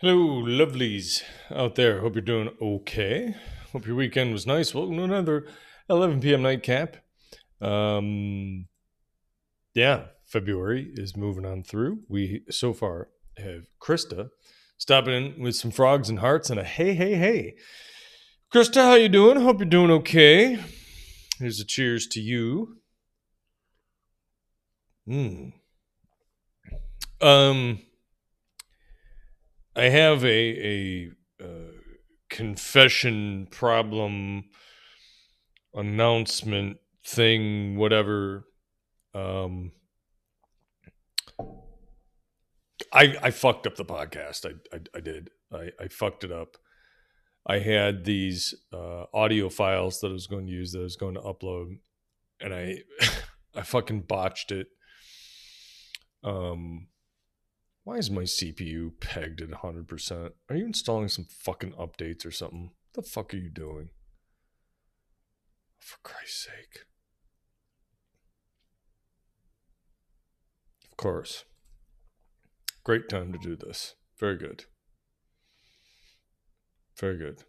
Hello, lovelies out there. Hope you're doing okay. Hope your weekend was nice. Welcome to another 11 p.m. nightcap. Um, yeah, February is moving on through. We so far have Krista stopping in with some frogs and hearts and a hey, hey, hey. Krista, how you doing? Hope you're doing okay. Here's a cheers to you. Hmm. Um. I have a a uh, confession problem announcement thing, whatever. Um, I I fucked up the podcast. I I, I did. I, I fucked it up. I had these uh, audio files that I was going to use that I was going to upload, and I I fucking botched it. Um, why is my CPU pegged at 100%? Are you installing some fucking updates or something? What the fuck are you doing? For Christ's sake. Of course. Great time to do this. Very good. Very good.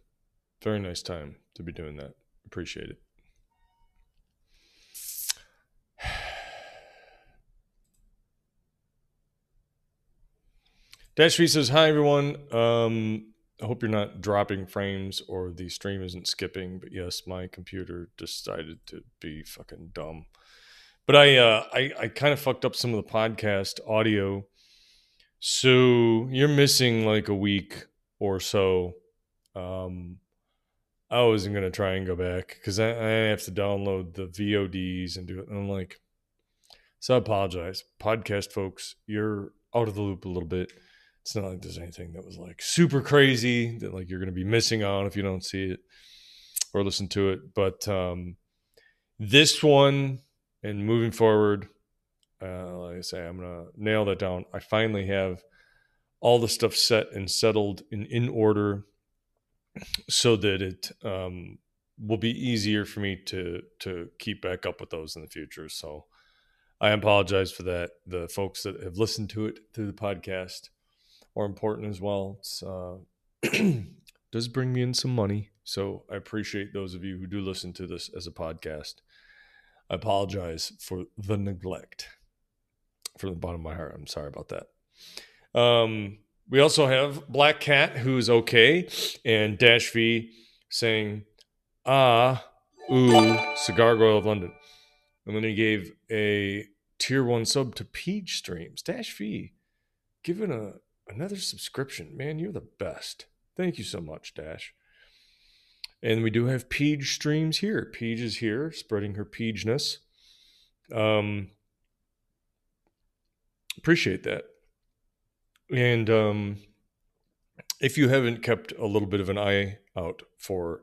Very nice time to be doing that. Appreciate it. Dash V says, Hi, everyone. Um, I hope you're not dropping frames or the stream isn't skipping. But yes, my computer decided to be fucking dumb. But I, uh, I, I kind of fucked up some of the podcast audio. So you're missing like a week or so. Um, I wasn't going to try and go back because I, I have to download the VODs and do it. And I'm like, so I apologize. Podcast folks, you're out of the loop a little bit it's not like there's anything that was like super crazy that like you're going to be missing out if you don't see it or listen to it. But um, this one and moving forward, uh, like I say, I'm going to nail that down. I finally have all the stuff set and settled in, in order so that it um, will be easier for me to to keep back up with those in the future. So I apologize for that. The folks that have listened to it through the podcast or important as well. Uh, does bring me in some money, so I appreciate those of you who do listen to this as a podcast. I apologize for the neglect from the bottom of my heart. I'm sorry about that. Um, we also have Black Cat, who's okay, and Dash V saying, ah, ooh, Cigar Girl of London. And then he gave a tier one sub to Peach Streams. Dash V, given a another subscription. Man, you're the best. Thank you so much, Dash. And we do have Peach streams here. Peach is here, spreading her Peachness. Um, appreciate that. And um, if you haven't kept a little bit of an eye out for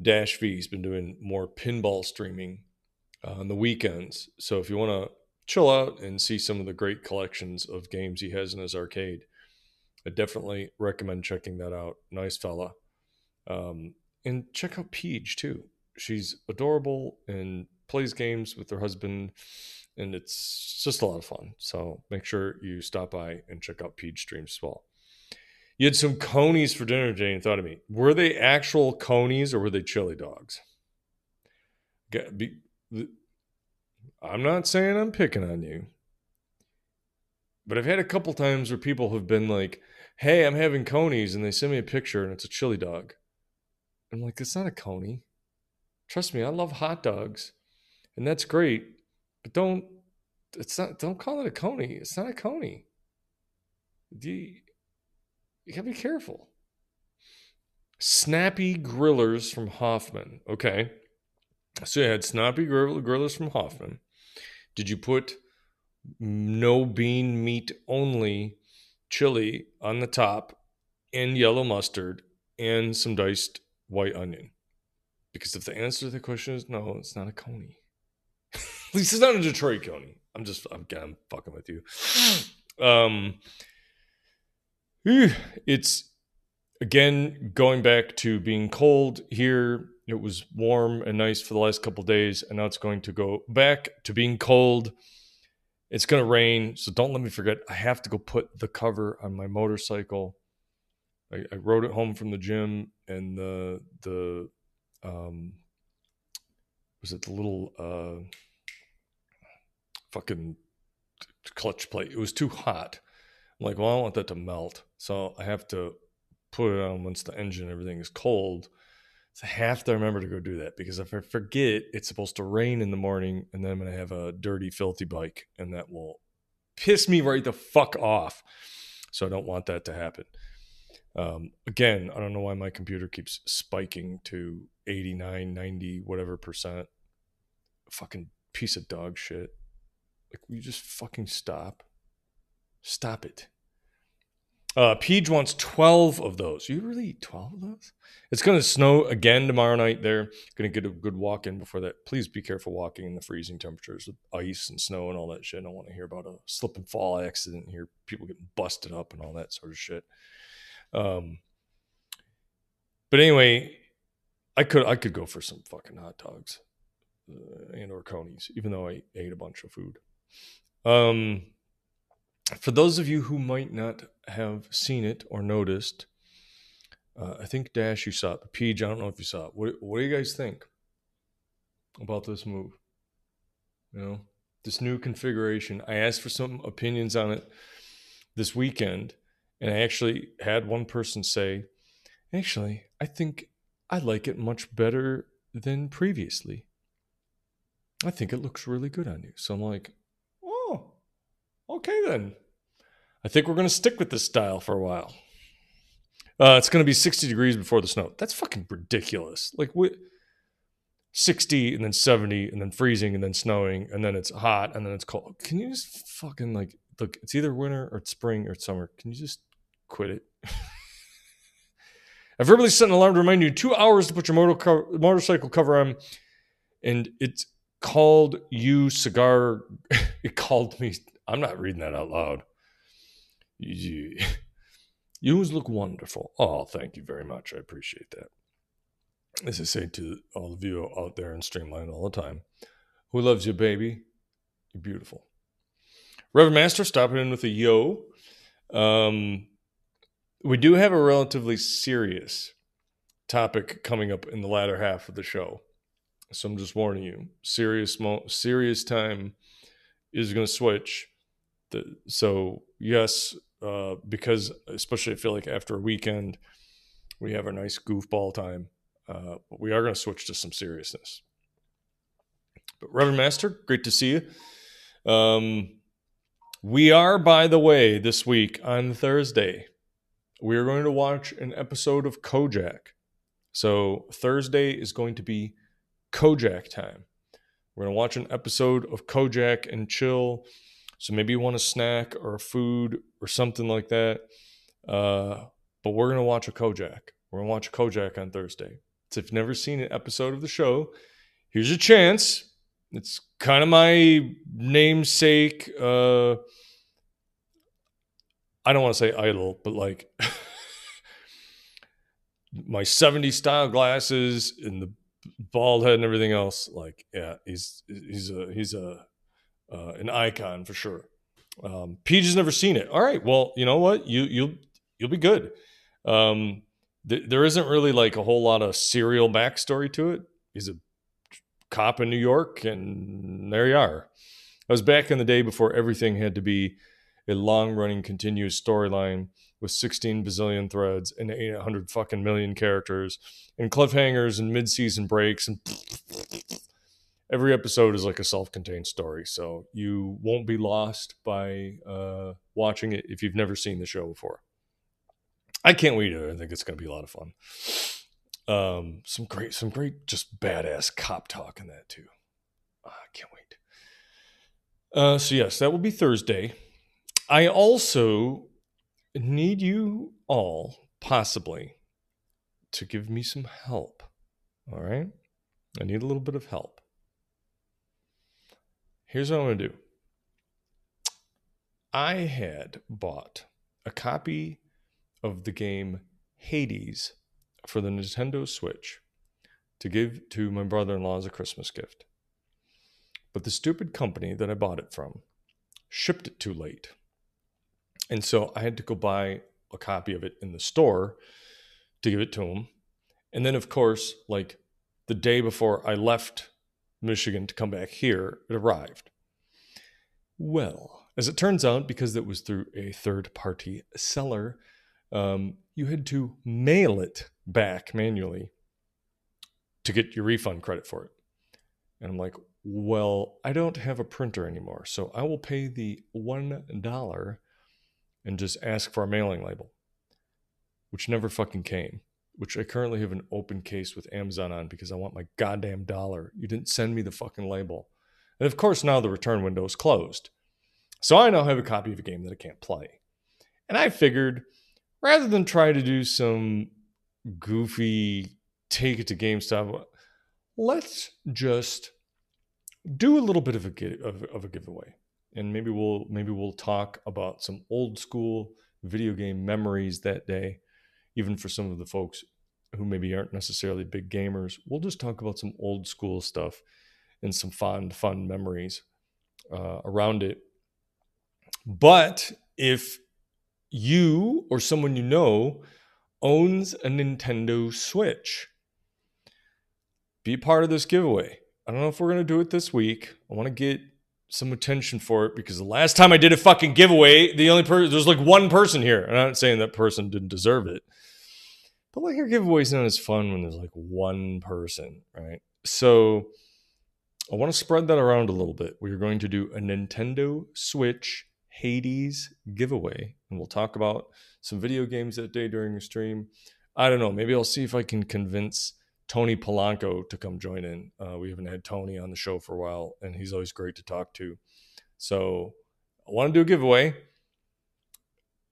Dash V, he's been doing more pinball streaming on the weekends. So if you want to chill out and see some of the great collections of games he has in his arcade. I definitely recommend checking that out. Nice fella. Um, and check out Peach too. She's adorable and plays games with her husband, and it's just a lot of fun. So make sure you stop by and check out Peach streams as well. You had some conies for dinner today and thought of me. Were they actual conies or were they chili dogs? I'm not saying I'm picking on you, but I've had a couple times where people have been like, "Hey, I'm having conies," and they send me a picture and it's a chili dog. I'm like, "It's not a coney." Trust me, I love hot dogs, and that's great, but don't. It's not. Don't call it a coney. It's not a coney. You, you gotta be careful. Snappy grillers from Hofmann. Okay. So you had snappy grillers from Hofmann. Did you put no bean meat only chili on the top and yellow mustard and some diced white onion? Because if the answer to the question is no, it's not a coney. At least it's not a Detroit coney. I'm just I'm, I'm fucking with you. Um, it's again going back to being cold here it was warm and nice for the last couple days, and now it's going to go back to being cold. It's going to rain, so don't let me forget. I have to go put the cover on my motorcycle I, I rode it home from the gym, and the the um, was it the little uh, fucking clutch plate? It was too hot. I'm like, well, I don't want that to melt, so I have to put it on once the engine everything is cold. So I have to remember to go do that because if I forget, it's supposed to rain in the morning, and then I'm gonna have a dirty, filthy bike, and that will piss me right the fuck off. So I don't want that to happen. Um, again, I don't know why my computer keeps spiking to 89, 90, whatever percent. Fucking piece of dog shit. Like, you just fucking stop? Stop it. Uh, Peach wants 12 of those. You really eat 12 of those? It's going to snow again tomorrow night there. Going to get a good walk in before that. Please be careful walking in the freezing temperatures with ice and snow and all that shit. I don't want to hear about a slip and fall accident hear people getting busted up and all that sort of shit. Um, but anyway, I could I could go for some fucking hot dogs uh, and or conies, even though I ate a bunch of food. Um, for those of you who might not have seen it or noticed, uh, I think Dash you saw it, Peach, I don't know if you saw it. What What do you guys think about this move? You know, this new configuration. I asked for some opinions on it this weekend, and I actually had one person say, "Actually, I think I like it much better than previously. I think it looks really good on you." So I'm like, "Oh, okay then." I think we're going to stick with this style for a while. Uh, it's going to be 60 degrees before the snow. That's fucking ridiculous. Like, what? 60 and then 70 and then freezing and then snowing and then it's hot and then it's cold. Can you just fucking like look? It's either winter or it's spring or it's summer. Can you just quit it? I've verbally set an alarm to remind you two hours to put your motor cover, motorcycle cover on, and it's called you cigar. it called me. I'm not reading that out loud. You, you always look wonderful. Oh, thank you very much. I appreciate that. As I say to all of you out there in Streamline all the time, who loves you, baby? You're beautiful. Reverend Master stopping in with a yo. Um, we do have a relatively serious topic coming up in the latter half of the show. So I'm just warning you. Serious mo- serious time is going to switch. The, so yes, uh, because especially I feel like after a weekend, we have a nice goofball time. Uh, but we are going to switch to some seriousness. But Reverend Master, great to see you. Um, we are, by the way, this week on Thursday, we are going to watch an episode of Kojak. So Thursday is going to be Kojak time. We're going to watch an episode of Kojak and chill so maybe you want a snack or a food or something like that. Uh, but we're gonna watch a Kojak. We're gonna watch a Kojak on Thursday. So if you've never seen an episode of the show, here's a chance. It's kind of my namesake. Uh, I don't want to say idol, but like my 70s style glasses and the bald head and everything else. Like, yeah, he's he's a he's a uh, an icon for sure. Um, Peach has never seen it. All right, well, you know what? You you'll you'll be good. Um, th- there isn't really like a whole lot of serial backstory to it. He's a cop in New York, and there you are. I was back in the day before everything had to be a long running continuous storyline with 16 bazillion threads and 800 fucking million characters and cliffhangers and mid season breaks and every episode is like a self-contained story so you won't be lost by uh, watching it if you've never seen the show before. I can't wait i think it's going to be a lot of fun. Um, some great some great just badass cop talk in that too. Oh, i can't wait. Uh, so yes that will be thursday. I also need you all possibly to give me some help all right? I need a little bit of help Here's what I'm going to do I had bought a copy of the game Hades for the Nintendo Switch to give to my brother in law as a Christmas gift. But the stupid company that I bought it from shipped it too late. And so I had to go buy a copy of it in the store to give it to him. And then, of course, like the day before I left Michigan to come back here, it arrived. Well, as it turns out, because it was through a third party seller, um, you had to mail it back manually to get your refund credit for it. And I'm like, well, I don't have a printer anymore, so I will pay the $1 and just ask for a mailing label, which never fucking came, which I currently have an open case with Amazon on because I want my goddamn dollar. You didn't send me the fucking label. And of course, now the return window is closed. So I now have a copy of a game that I can't play. And I figured rather than try to do some goofy take it to GameStop, let's just do a little bit of a of, of a giveaway, and maybe we'll maybe we'll talk about some old school video game memories that day, even for some of the folks who maybe aren't necessarily big gamers. We'll just talk about some old school stuff and some fond fun memories uh, around it. But if you or someone you know owns a Nintendo Switch, be part of this giveaway. I don't know if we're going to do it this week. I want to get some attention for it because the last time I did a fucking giveaway, the only person, there's like one person here. And I'm not saying that person didn't deserve it. But like your giveaway's not as fun when there's like one person, right? So I want to spread that around a little bit. We're going to do a Nintendo Switch Hades giveaway. And we'll talk about some video games that day during the stream. I don't know. Maybe I'll see if I can convince Tony Polanco to come join in. Uh, we haven't had Tony on the show for a while, and he's always great to talk to. So I want to do a giveaway.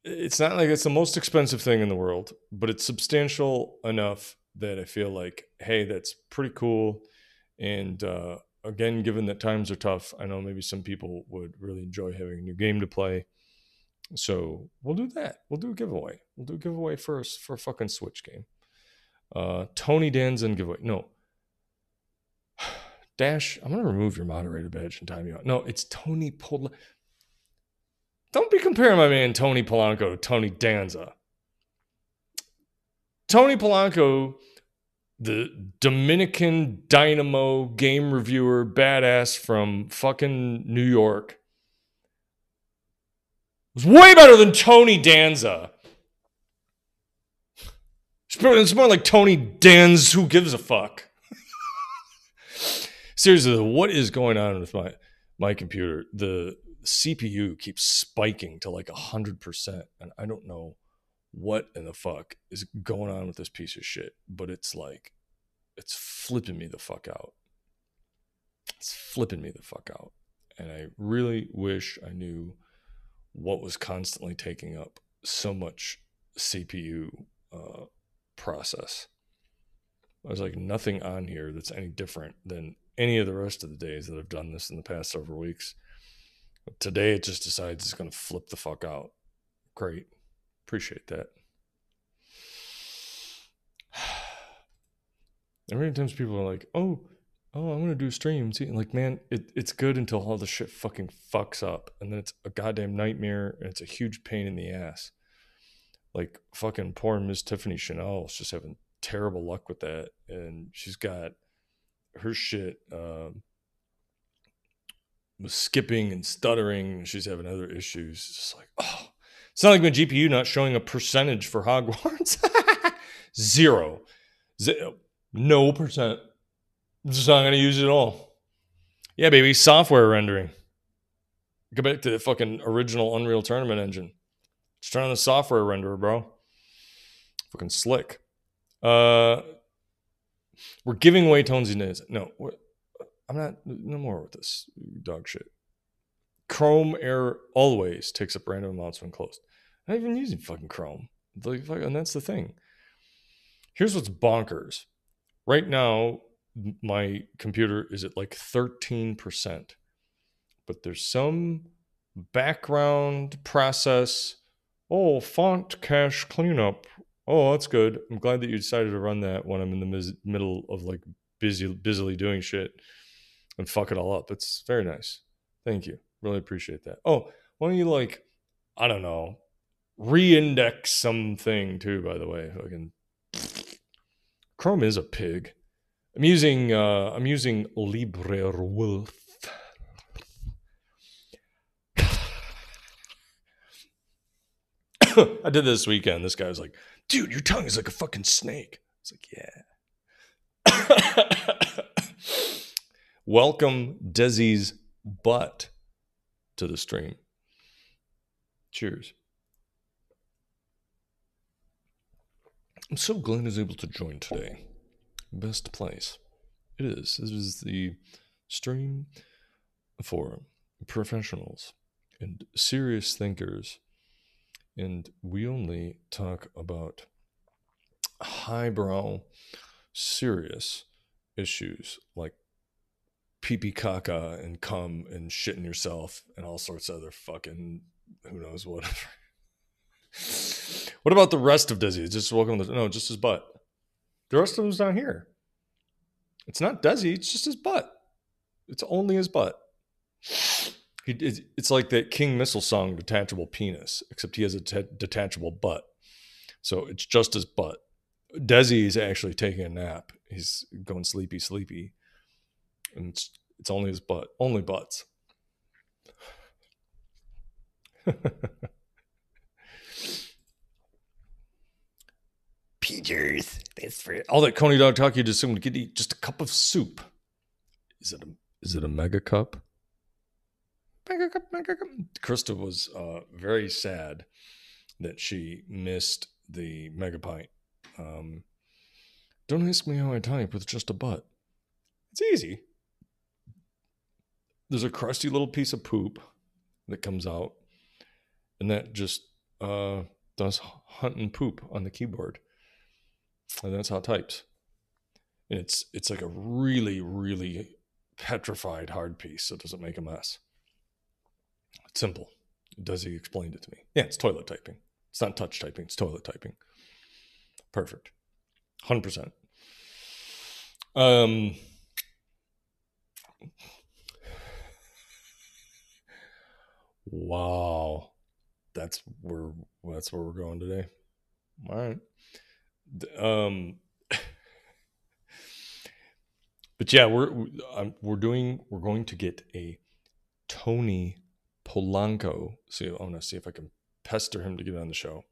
It's not like it's the most expensive thing in the world, but it's substantial enough that I feel like, hey, that's pretty cool. And uh, again, given that times are tough, I know maybe some people would really enjoy having a new game to play. So we'll do that. We'll do a giveaway. We'll do a giveaway first for a fucking Switch game. Uh, Tony Danza giveaway. No. Dash, I'm going to remove your moderator badge and time you out. No, it's Tony Pol. Don't be comparing my man Tony Polanco to Tony Danza. Tony Polanco, the Dominican dynamo game reviewer badass from fucking New York, was way better than Tony Danza. It's more like Tony Dan's Who Gives a Fuck. Seriously, what is going on with my my computer? The CPU keeps spiking to like hundred percent, and I don't know what in the fuck is going on with this piece of shit. But it's like, it's flipping me the fuck out. It's flipping me the fuck out, and I really wish I knew what was constantly taking up so much CPU. Uh, process. There's like nothing on here that's any different than any of the rest of the days that I've done this in the past several weeks. Today it just decides it's going to flip the fuck out. Great. Appreciate that. And many times people are like, oh, oh, I'm to do a stream. See, like, man, it, it's good until all the shit fucking fucks up. And then it's a goddamn nightmare and it's a huge pain in the ass like fucking poor Miss Tiffany Chanel is just having terrible luck with that, and she's got her shit um, was skipping and stuttering. And she's having other issues. It's just like oh, it's not like my GPU not showing a percentage for Hogwarts. Zero, no percent. I'm just not gonna use it at all. Yeah, baby, software rendering. Go back to the fucking original Unreal Tournament engine. Just turn on the software renderer, bro. Fucking slick. Uh, we're giving away Tonesy Nays. No, I'm not. No more with this dog shit. Chrome Air always takes up random amounts when closed. I'm not even using fucking Chrome. Like, and that's the thing. Here's what's bonkers. Right now, my computer is at like 13%, but there's some background process oh, font cache cleanup. Oh, that's good. I'm glad that you decided to run that when I'm in the mis- middle of like busy, busily doing shit and fuck it all up. It's very nice. Thank you. Really appreciate that. Oh, why don't you like, I don't know, re-index something too. By the way, fucking Chrome is a pig. I'm using uh, I'm using LibreWolf. I did this weekend. This guy was like, "Dude, your tongue is like a fucking snake." It's like, "Yeah." Welcome Desi's butt to the stream. Cheers. I'm so glad he's able to join today. Best place. It is. This is the stream for professionals and serious thinkers. And we only talk about highbrow, serious issues like pee pee caca and cum and shitting yourself and all sorts of other fucking who knows what. what about the rest of Desi? Just welcome to no, just his butt. The rest of them's down here. It's not Desi, it's just his butt. It's only his butt. He, it's like that King Missile song, Detachable Penis, except he has a t- detachable butt. So it's just his butt. Desi is actually taking a nap. He's going sleepy, sleepy. And it's, only his butt. Only butts. Peters, that's for all that Coney dog talk. You just assume to get just a cup of soup. Is it a is it a mega cup? Mega cup, mega cup. Krista was uh, very sad that she missed the mega pint. Um, don't ask me how I type with just a butt. It's easy. There's a crusty little piece of poop that comes out and that just uh, does hunt and poop on the keyboard, and that's how it types. And it's it's like a really really petrified hard piece, so it doesn't make a mess. It's simple. Does he explained it to me? Yeah, it's toilet typing. It's not touch typing. It's toilet typing. Perfect. Hundred percent. Um. Wow that's where that's where we're going today. All right. Um, but yeah, we're we're doing we're going to get a Tony Polanco. So I'm gonna see if I can pester him to get on the show.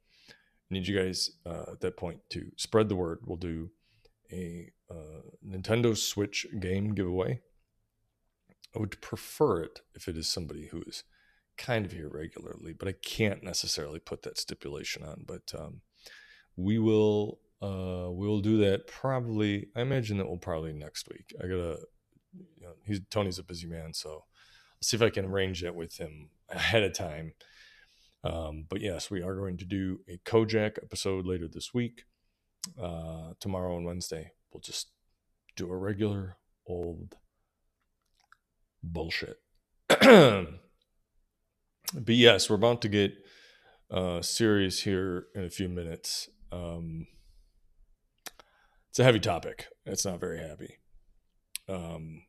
I need you guys uh, at that point to spread the word. We'll do a uh, Nintendo Switch game giveaway. I would prefer it if it is somebody who is kind of here regularly, but I can't necessarily put that stipulation on. But um, we will uh, we'll do that probably. I imagine that we'll probably next week. I gotta. You know, he's Tony's a busy man, so I'll see if I can arrange that with him ahead of time. Um, but yes, we are going to do a Kojak episode later this week. Uh, tomorrow and Wednesday, we'll just do a regular old bullshit. but yes, we're about to get uh, serious here in a few minutes. Um, it's a heavy topic. It's not very happy. Um,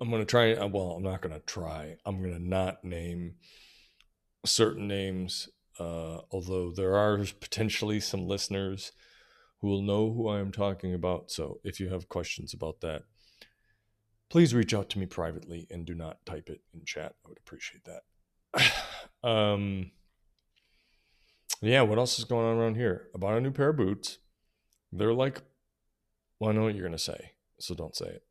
I'm going to try. Uh, well, I'm not going to try. I'm going to not name certain names, uh, although there are potentially some listeners who will know who I am talking about. So if you have questions about that, please reach out to me privately and do not type it in chat. I would appreciate that. um, yeah, what else is going on around here? I bought a new pair of boots. They're like, well, I know what you're going to say, so don't say it.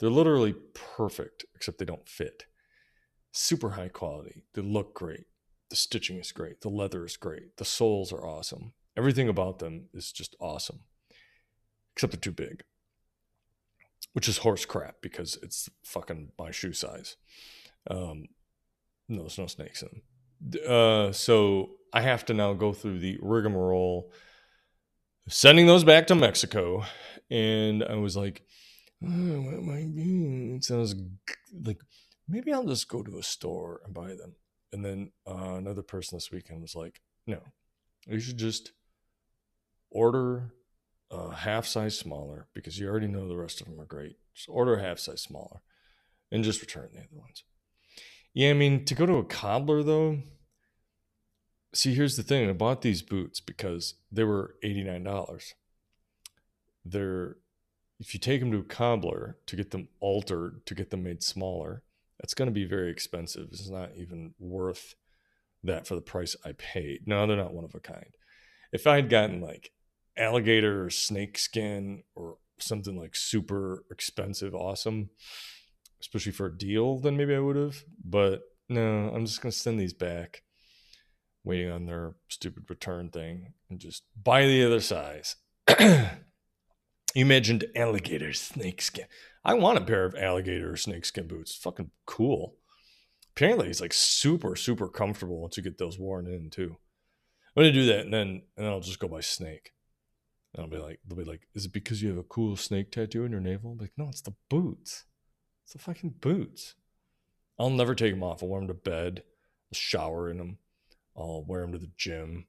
They're literally perfect, except they don't fit. Super high quality. They look great. The stitching is great. The leather is great. The soles are awesome. Everything about them is just awesome, except they're too big which is horse crap because it's fucking my shoe size. Um, no, there's no snakes in them. Uh, so I have to now go through the rigmarole, sending those back to Mexico. And I was like, oh, what am I doing? Like, maybe I'll just go to a store and buy them. And then uh, another person this weekend was like, no, you should just order a half size smaller because you already know the rest of them are great. Just order a half size smaller and just return the other ones. Yeah, I mean, to go to a cobbler though, see, here's the thing: I bought these boots because they were eighty nine dollars. They're if you take them to a cobbler to get them altered to get them made smaller, that's going to be very expensive. It's not even worth that for the price I paid. No, they're not one of a kind. If I had gotten like alligator or snake skin or something like super expensive, awesome, especially for a deal, then maybe I would have. But no, I'm just going to send these back, waiting on their stupid return thing, and just buy the other size. you mentioned alligator snakeskin. I want a pair of alligator snakeskin boots. Fucking cool. Apparently, it's like super, super comfortable once you get those worn in too. I'm gonna do that, and then and then I'll just go buy snake. And I'll be like, they'll be like, is it because you have a cool snake tattoo in your navel? I'm like, no, it's the boots. It's the fucking boots. I'll never take them off. I'll wear them to bed. I'll shower in them. I'll wear them to the gym.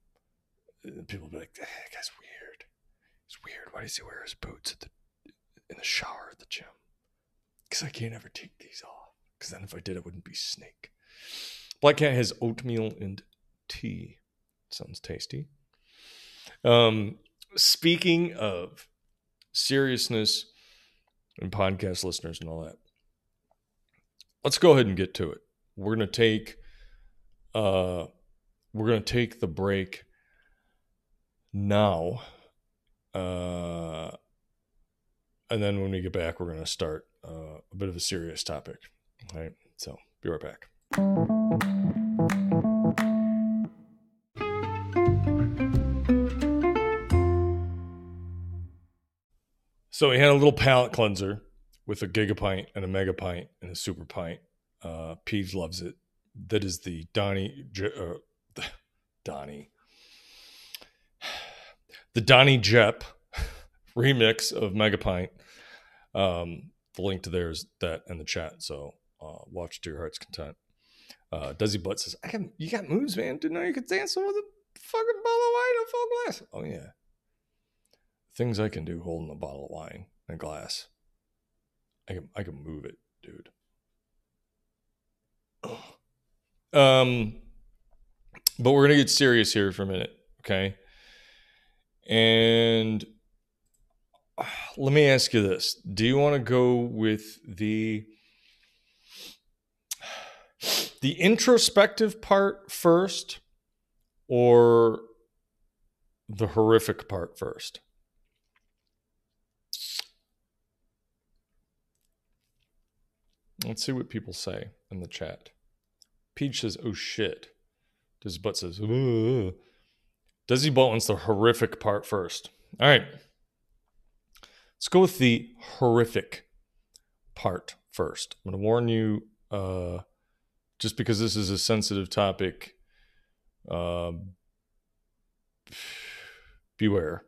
And people will be like, that guy's weird. It's weird. Why does he wear his boots at the in the shower at the gym? Because I can't ever take these off. Because then if I did, it wouldn't be snake. Black Cat has oatmeal and tea. Sounds tasty. Um, speaking of seriousness and podcast listeners and all that, let's go ahead and get to it. We're gonna take uh we're gonna take the break now. Uh and then when we get back, we're gonna start uh, a bit of a serious topic. All right. So be right back. So he had a little palate cleanser with a gigapint and a megapint and a super pint. Uh, Peeves loves it. That is the Donnie, uh, Donnie, the Donnie Jep remix of Megapint. Um, the link to theirs that in the chat. So uh, watch to your heart's content. Uh, Desi Butt says, "I can. You got moves, man. Didn't know you could dance with a fucking bottle of wine and full glass. Oh yeah, things I can do holding a bottle of wine and a glass. I can I can move it, dude. Um, but we're gonna get serious here for a minute, okay? And let me ask you this: Do you want to go with the the introspective part first, or the horrific part first? Let's see what people say in the chat. Peach says, "Oh shit." Dizzy Butt says, Ugh. Dizzy Butt wants the horrific part first. All right. Let's go with the horrific part first. I'm going to warn you, uh, just because this is a sensitive topic, uh, beware.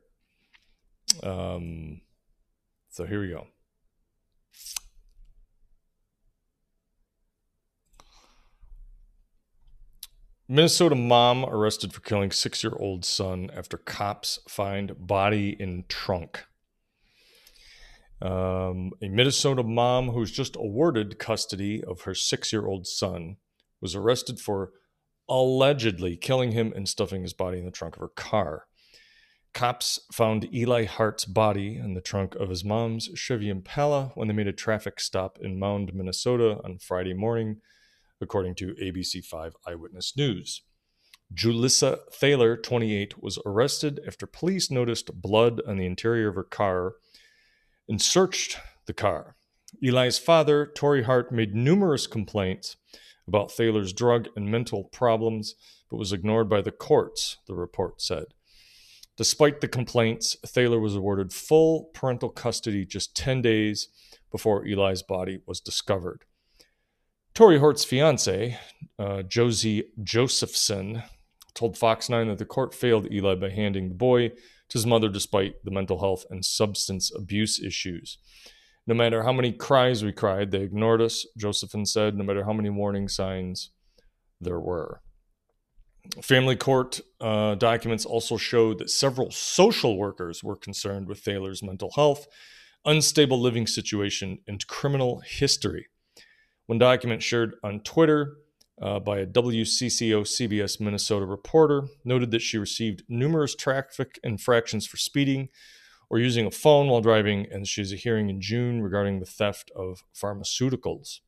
Um, so here we go. Minnesota mom arrested for killing six year old son after cops find body in trunk. Um, a Minnesota mom who's just awarded custody of her six year old son was arrested for allegedly killing him and stuffing his body in the trunk of her car. Cops found Eli Hart's body in the trunk of his mom's Chevy Impala when they made a traffic stop in Mound, Minnesota on Friday morning according to ABC5 Eyewitness News. Julissa Thaler, 28, was arrested after police noticed blood on the interior of her car and searched the car. Eli's father, Tory Hart, made numerous complaints about Thaler's drug and mental problems, but was ignored by the courts, the report said. Despite the complaints, Thaler was awarded full parental custody just 10 days before Eli's body was discovered. Tory Hart's fiance, uh, Josie Josephson, told Fox 9 that the court failed Eli by handing the boy to his mother despite the mental health and substance abuse issues. No matter how many cries we cried, they ignored us, Josephson said, no matter how many warning signs there were. Family court uh, documents also showed that several social workers were concerned with Thaler's mental health, unstable living situation, and criminal history. One document shared on Twitter uh, by a WCCO CBS Minnesota reporter noted that she received numerous traffic infractions for speeding or using a phone while driving, and she has a hearing in June regarding the theft of pharmaceuticals.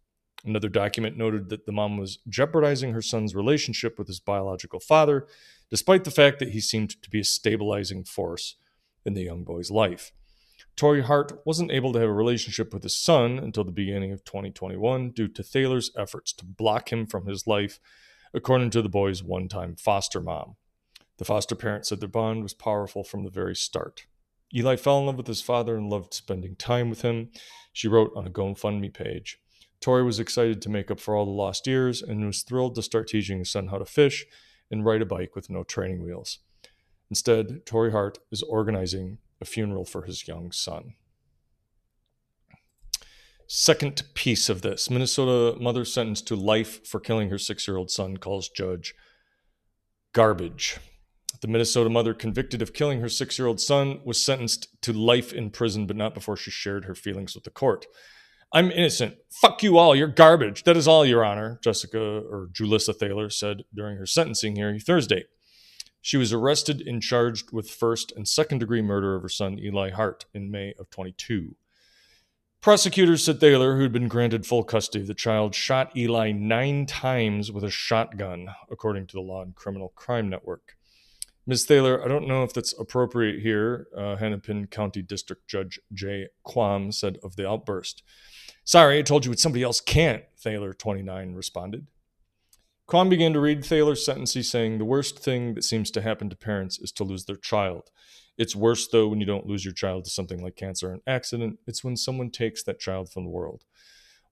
Another document noted that the mom was jeopardizing her son's relationship with his biological father, despite the fact that he seemed to be a stabilizing force in the young boy's life. Tory Hart wasn't able to have a relationship with his son until the beginning of 2021 due to Thaler's efforts to block him from his life, according to the boy's one time foster mom. The foster parent said their bond was powerful from the very start. Eli fell in love with his father and loved spending time with him, she wrote on a GoFundMe page. Tory was excited to make up for all the lost years and was thrilled to start teaching his son how to fish and ride a bike with no training wheels. Instead, Tory Hart is organizing a funeral for his young son. Second piece of this Minnesota mother sentenced to life for killing her six year old son calls judge garbage. The Minnesota mother convicted of killing her six year old son was sentenced to life in prison, but not before she shared her feelings with the court. I'm innocent. Fuck you all. You're garbage. That is all, Your Honor, Jessica or Julissa Thaler said during her sentencing hearing Thursday. She was arrested and charged with first and second degree murder of her son Eli Hart in May of 22. Prosecutors said Thaler, who had been granted full custody of the child, shot Eli nine times with a shotgun, according to the Law and Criminal Crime Network. Ms. Thaler, I don't know if that's appropriate here, uh, Hennepin County District Judge Jay Quam said of the outburst. Sorry, I told you what somebody else can't, Thaler, 29, responded. Quam began to read Thaler's sentence, saying, The worst thing that seems to happen to parents is to lose their child. It's worse, though, when you don't lose your child to something like cancer or an accident. It's when someone takes that child from the world.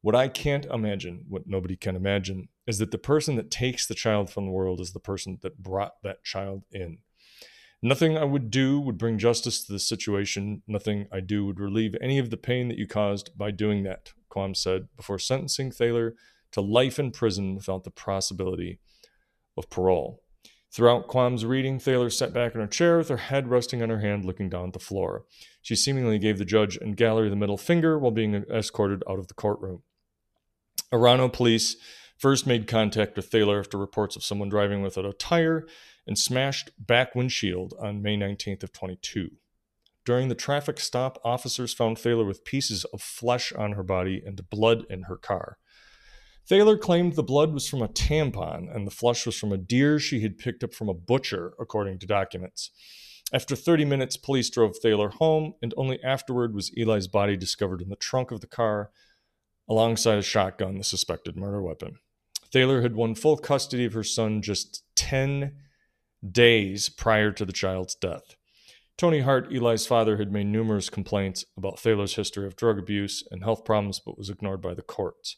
What I can't imagine, what nobody can imagine, is that the person that takes the child from the world is the person that brought that child in. Nothing I would do would bring justice to this situation. Nothing I do would relieve any of the pain that you caused by doing that, Quam said before sentencing Thaler to life in prison without the possibility of parole. Throughout Quam's reading, Thaler sat back in her chair with her head resting on her hand, looking down at the floor. She seemingly gave the judge and gallery the middle finger while being escorted out of the courtroom. Orono police first made contact with Thaler after reports of someone driving without a tire and smashed back windshield on May 19th of 22. During the traffic stop, officers found Thaler with pieces of flesh on her body and blood in her car. Thaler claimed the blood was from a tampon and the flesh was from a deer she had picked up from a butcher, according to documents. After 30 minutes, police drove Thaler home, and only afterward was Eli's body discovered in the trunk of the car alongside a shotgun, the suspected murder weapon. Thaler had won full custody of her son just 10 days prior to the child's death. Tony Hart, Eli's father, had made numerous complaints about Thaler's history of drug abuse and health problems, but was ignored by the courts.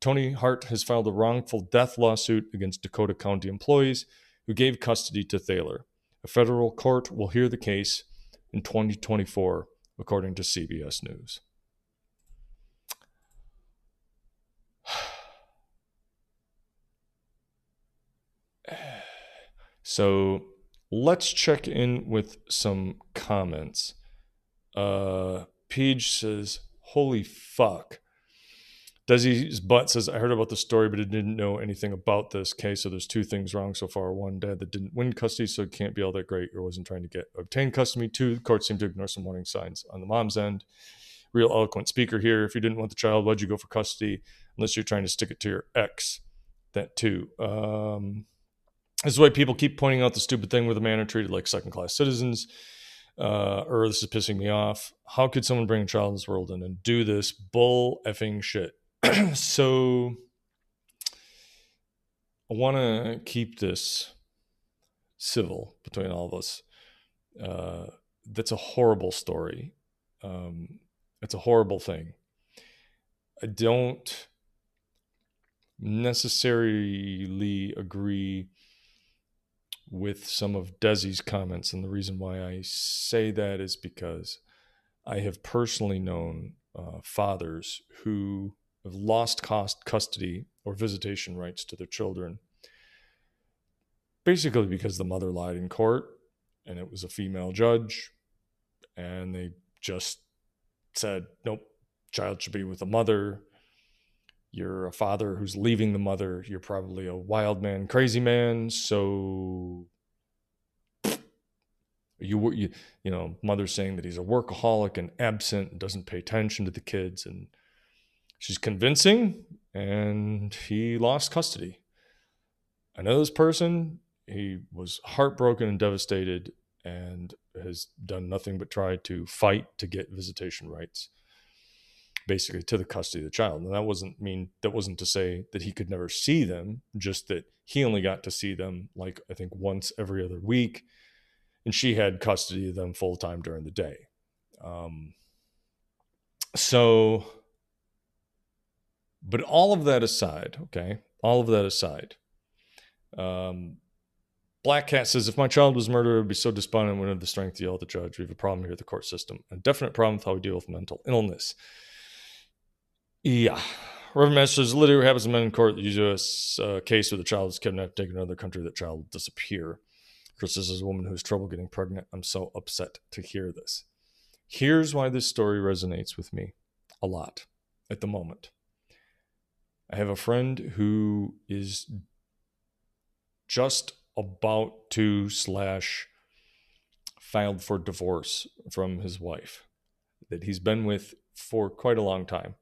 Tony Hart has filed a wrongful death lawsuit against Dakota County employees who gave custody to Thaler. A federal court will hear the case in 2024, according to CBS News. So let's check in with some comments. Uh, Page says, Holy fuck. Desi's butt says, I heard about the story, but I didn't know anything about this case. So there's two things wrong so far. One, dad that didn't win custody, so it can't be all that great or wasn't trying to get obtain custody. Two, the court seemed to ignore some warning signs on the mom's end. Real eloquent speaker here. If you didn't want the child, why'd you go for custody? Unless you're trying to stick it to your ex. That too. Um, this is why people keep pointing out the stupid thing where the man are treated like second class citizens. Uh, or this is pissing me off. How could someone bring a child in this world and do this bull effing shit? so I want to keep this civil between all of us. Uh, that's a horrible story. Um, it's a horrible thing. I don't necessarily agree with some of Desi's comments. And the reason why I say that is because I have personally known uh, fathers who have lost cost custody or visitation rights to their children basically because the mother lied in court and it was a female judge and they just said nope child should be with the mother you're a father who's leaving the mother. You're probably a wild man, crazy man. So you you you know, mother's saying that he's a workaholic and absent and doesn't pay attention to the kids, and she's convincing. And he lost custody. I know this person. He was heartbroken and devastated, and has done nothing but try to fight to get visitation rights basically to the custody of the child. And that wasn't mean that wasn't to say that he could never see them, just that he only got to see them like I think once every other week, and she had custody of them full time during the day. Um, so, but all of that aside, okay, all of that aside, um, Black Cat says, if my child was murdered, I would be so despondent and wouldn't have the strength to yell at the judge. We have a problem here at the court system, a definite problem with how we deal with mental illness. Yeah. Reverend Master says, literally happens to men in court that use a case where the child is kidnapped, taken to another country, that child will disappear. Chris this is a woman who has trouble getting pregnant. I'm so upset to hear this. Here's why this story resonates with me a lot at the moment. I have a friend who is just about to slash filed for divorce from his wife that he's been with for quite a long time.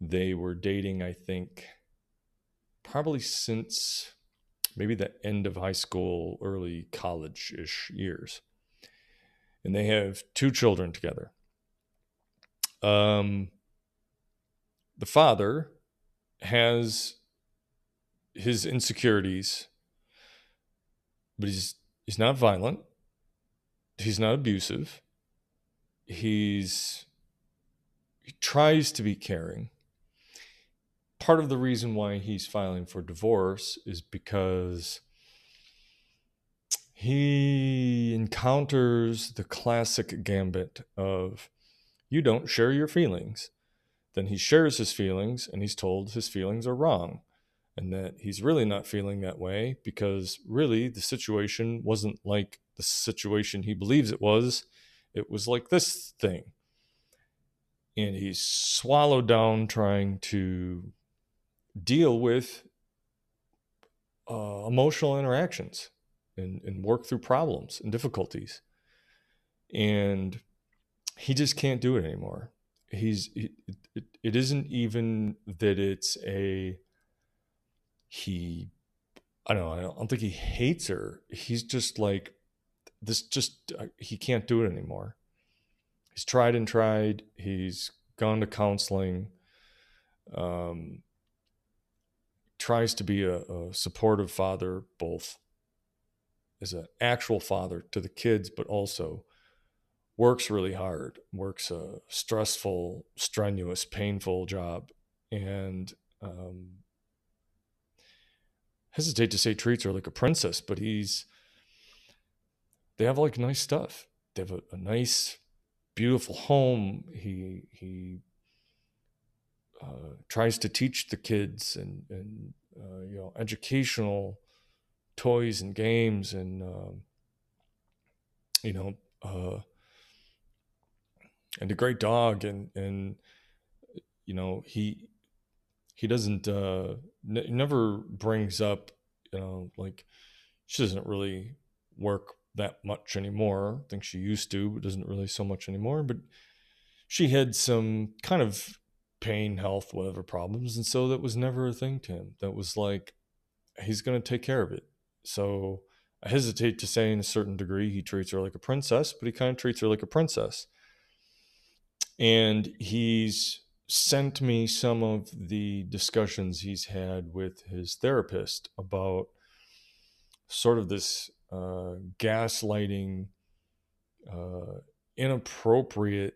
They were dating, I think, probably since maybe the end of high school, early college ish years. And they have two children together. Um, the father has his insecurities, but he's he's not violent. He's not abusive. He's he tries to be caring part of the reason why he's filing for divorce is because he encounters the classic gambit of you don't share your feelings. Then he shares his feelings and he's told his feelings are wrong and that he's really not feeling that way because really the situation wasn't like the situation he believes it was. It was like this thing. And he's swallowed down trying to deal with uh, emotional interactions and, and work through problems and difficulties. And he just can't do it anymore. He's it, it, it isn't even that it's a he I don't know, I don't think he hates her. He's just like this just uh, he can't do it anymore. He's tried and tried. He's gone to counseling. Um tries to be a, a supportive father, both as an actual father to the kids, but also works really hard, works a stressful, strenuous, painful job, and um, hesitate to say treats her like a princess, but he's they have like nice stuff. They have a, a nice, beautiful home. He he uh, tries to teach the kids and and uh, you know educational toys and games and um, you know uh, and a great dog and and you know he he doesn't uh, n- never brings up you know like she doesn't really work that much anymore. I think she used to, but doesn't really so much anymore. But she had some kind of pain, health, whatever problems. And so that was never a thing to him. That was like, he's going to take care of it. So I hesitate to say, in a certain degree, he treats her like a princess, but he kind of treats her like a princess. And he's sent me some of the discussions he's had with his therapist about sort of this uh, gaslighting, uh, inappropriate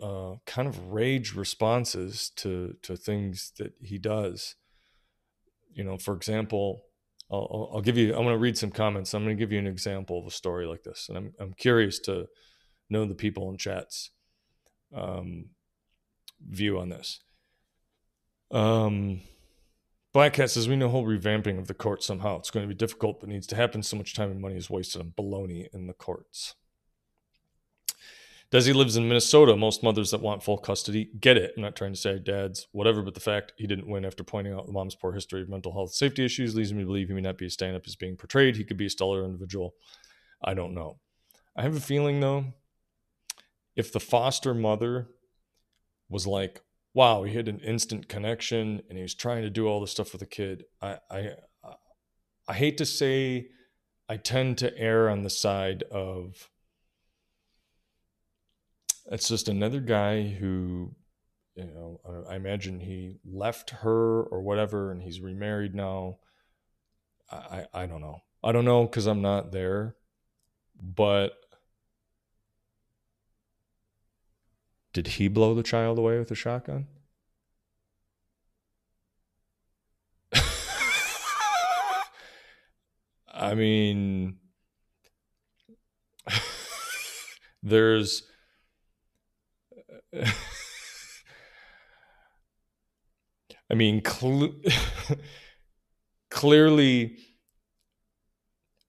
uh, kind of rage responses to to things that he does. You know, for example, I'll, I'll give you. I'm going to read some comments. I'm going to give you an example of a story like this, and I'm I'm curious to know the people in chats um, view on this. Um, Black Cat says we need a whole revamping of the court somehow. It's going to be difficult, but needs to happen. So much time and money is wasted on baloney in the courts. Desi lives in Minnesota. Most mothers that want full custody get it. I'm not trying to say dad's whatever, but the fact he didn't win after pointing out the mom's poor history of mental health safety issues leads me to believe he may not be as stand up as being portrayed. He could be a stellar individual. I don't know. I have a feeling though, if the foster mother was like, wow, he had an instant connection and he was trying to do all this stuff with the kid, I I I hate to say I tend to err on the side of it's just another guy who you know uh, i imagine he left her or whatever and he's remarried now. I i, don't know. I don't know because i'm not there but did he blow the child away with a shotgun i mean there's I mean, cl- clearly,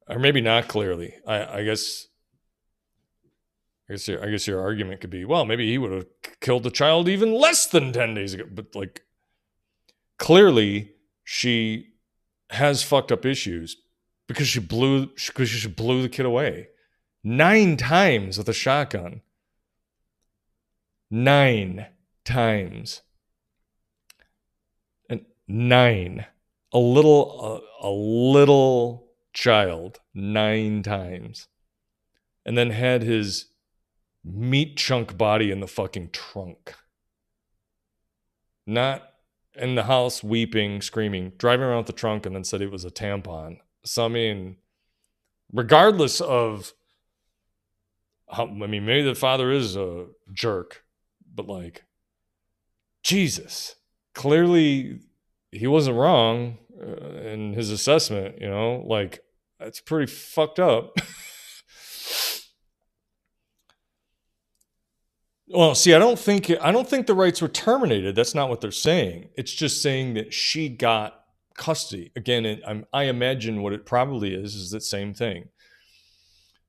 or maybe not clearly. I, I guess. I guess, your, I guess your argument could be, well, maybe he would have killed the child even less than ten days ago. But like, clearly, she has fucked up issues because she blew because she blew the kid away nine times with a shotgun nine times. And nine. A little, a, a little child nine times. And then had his meat chunk body in the fucking trunk. Not in the house weeping, screaming, driving around with the trunk, and then said it was a tampon. So, I mean, regardless of how, I mean, maybe the father is a jerk, but like jesus clearly he wasn't wrong uh, in his assessment you know like that's pretty fucked up well see i don't think i don't think the rights were terminated. That's not what they're saying. It's just saying that she got custody. Again it, i imagine what it probably is is that same thing.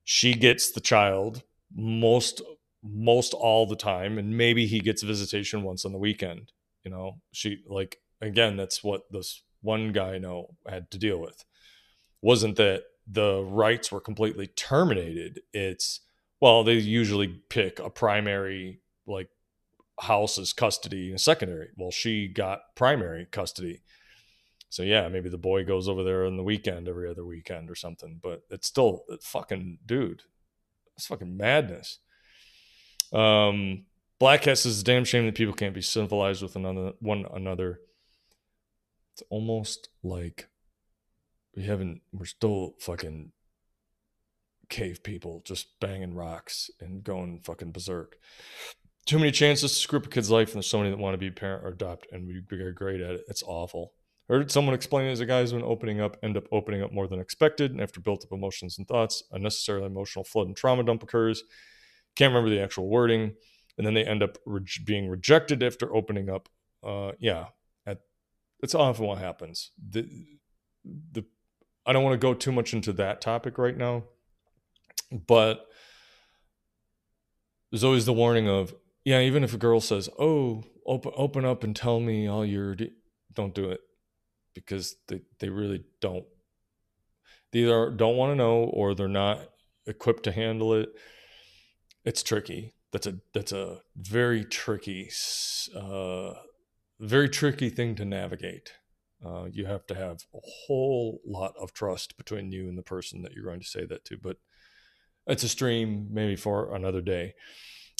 She gets the child most most all the time and maybe he gets visitation once on the weekend. You know she like again that's what this one guy I know had to deal with. Wasn't that the rights were completely terminated. It's well they usually pick a primary like house as custody and secondary well she got primary custody so yeah maybe the boy goes over there on the weekend every other weekend or something but it's still fucking dude it's fucking madness um, Black Cat says, "Damn shame that people can't be civilized with another one another." It's almost like we haven't. We're still fucking cave people, just banging rocks and going fucking berserk. Too many chances to screw up a kid's life, and there's so many that want to be parent or adopt, and we are great at it. It's awful. Heard someone explain it as a guys when opening up end up opening up more than expected, and after built up emotions and thoughts, unnecessarily emotional flood and trauma dump occurs can't remember the actual wording. And then they end up re- being rejected after opening up. Uh, yeah, at, that's often what happens. The, the, I don't want to go too much into that topic right now, but there's always the warning of, yeah, even if a girl says, "Oh, open open up and tell me all your," don't do it because they they really don't. They either don't want to know or they're not equipped to handle it it's tricky. That's a that's a very tricky, uh, very tricky thing to navigate. Uh, you have to have a whole lot of trust between you and the person that you're going to say that to. But it's a stream, maybe for another day.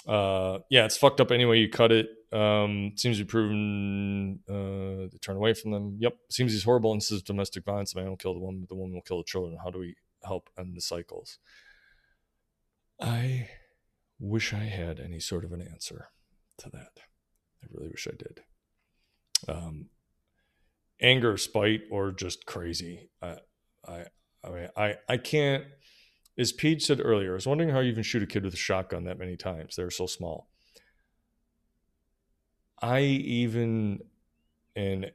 Uh, yeah, it's fucked up anyway you cut it. Um, seems to be proven uh, to turn away from them. Yep, seems he's horrible and says domestic violence. The man will kill the woman, but the woman will kill the children. How do we help end the cycles? I wish I had any sort of an answer to that. I really wish I did. Um, anger, spite, or just crazy. I, I, I mean, I, I can't. As Pete said earlier, I was wondering how you even shoot a kid with a shotgun that many times. They're so small. I even in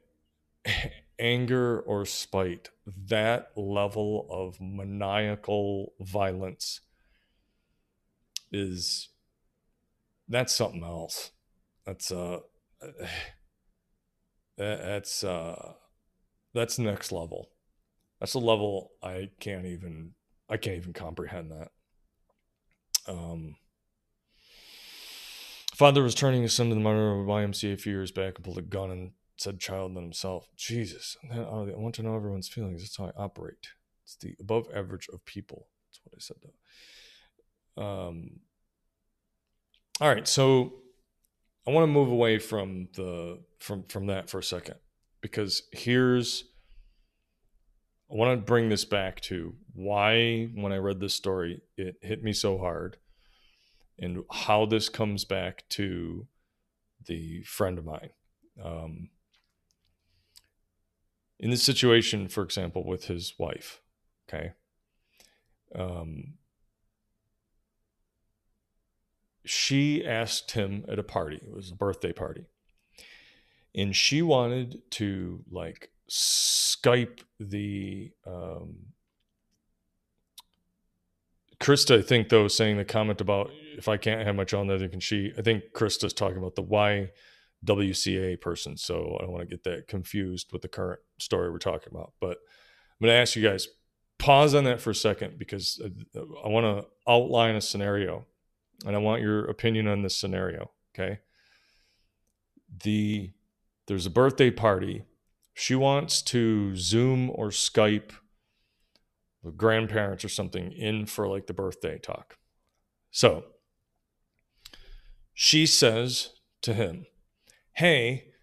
anger or spite, that level of maniacal violence is that's something else. That's uh, that's uh, that's next level. That's a level I can't even I can't even comprehend that. Um, father was turning his son to the monitor of YMCA a few years back and pulled a gun and said child than himself. Jesus. I want to know everyone's feelings. That's how I operate. It's the above average of people. That's what I said though. Um, all right, so I want to move away from the from from that for a second because here's I want to bring this back to why when I read this story it hit me so hard and how this comes back to the friend of mine. Um, in this situation, for example, with his wife, okay, um, she asked him at a party, it was a birthday party, and she wanted to like Skype the um, Krista, I think though, saying the comment about if I can't have my child, neither can she. I think Krista's talking about the why WCA person. So I don't want to get that confused with the current story we're talking about. But I'm going to ask you guys pause on that for a second because I want to outline a scenario and I want your opinion on this scenario. Okay. The there's a birthday party. She wants to Zoom or Skype the grandparents or something in for like the birthday talk. So she says to him, hey,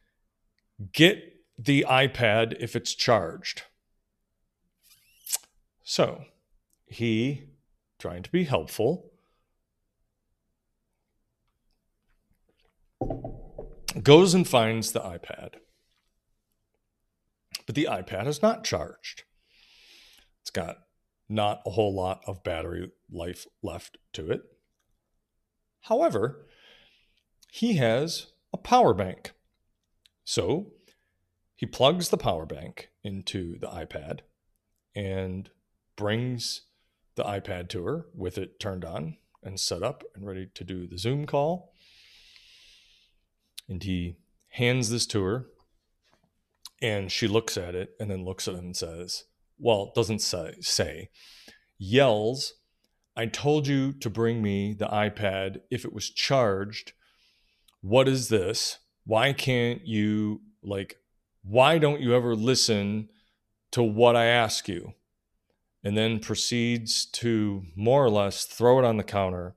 get the iPad if it's charged. So he, trying to be helpful, goes and finds the iPad. But the iPad is not charged. It's got not a whole lot of battery life left to it. However, he has a power bank. So he plugs the power bank into the iPad and brings the iPad to her with it turned on and set up and ready to do the Zoom call. And he hands this to her and she looks at it and then looks at him and says, Well, doesn't say, say yells, I told you to bring me the iPad if it was charged what is this? Why can't you, like, why don't you ever listen to what I ask you? And then proceeds to more or less throw it on the counter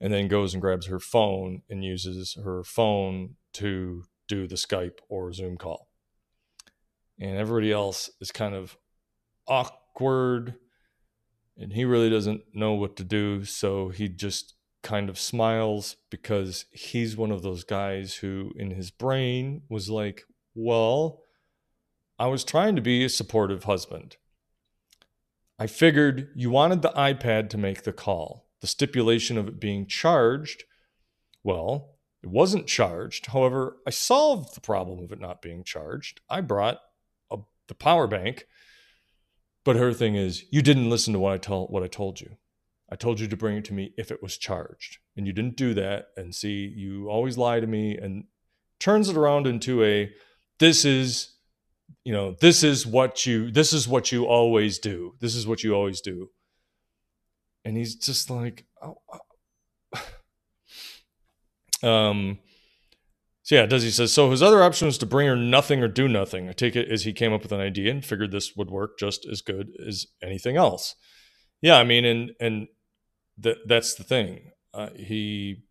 and then goes and grabs her phone and uses her phone to do the Skype or Zoom call. And everybody else is kind of awkward and he really doesn't know what to do. So he just kind of smiles because he's one of those guys who, in his brain, was like, Well, I was trying to be a supportive husband. I figured you wanted the iPad to make the call. The stipulation of it being charged, well, it wasn't charged. However, I solved the problem of it not being charged. I brought the power bank. But her thing is, you didn't listen to what I told what I told you. I told you to bring it to me if it was charged, and you didn't do that. And see, you always lie to me, and turns it around into a this is you know this is what you this is what you always do this is what you always do and he's just like oh, oh. um so yeah does he says so his other option was to bring her nothing or do nothing i take it as he came up with an idea and figured this would work just as good as anything else yeah i mean and and that that's the thing. Uh, he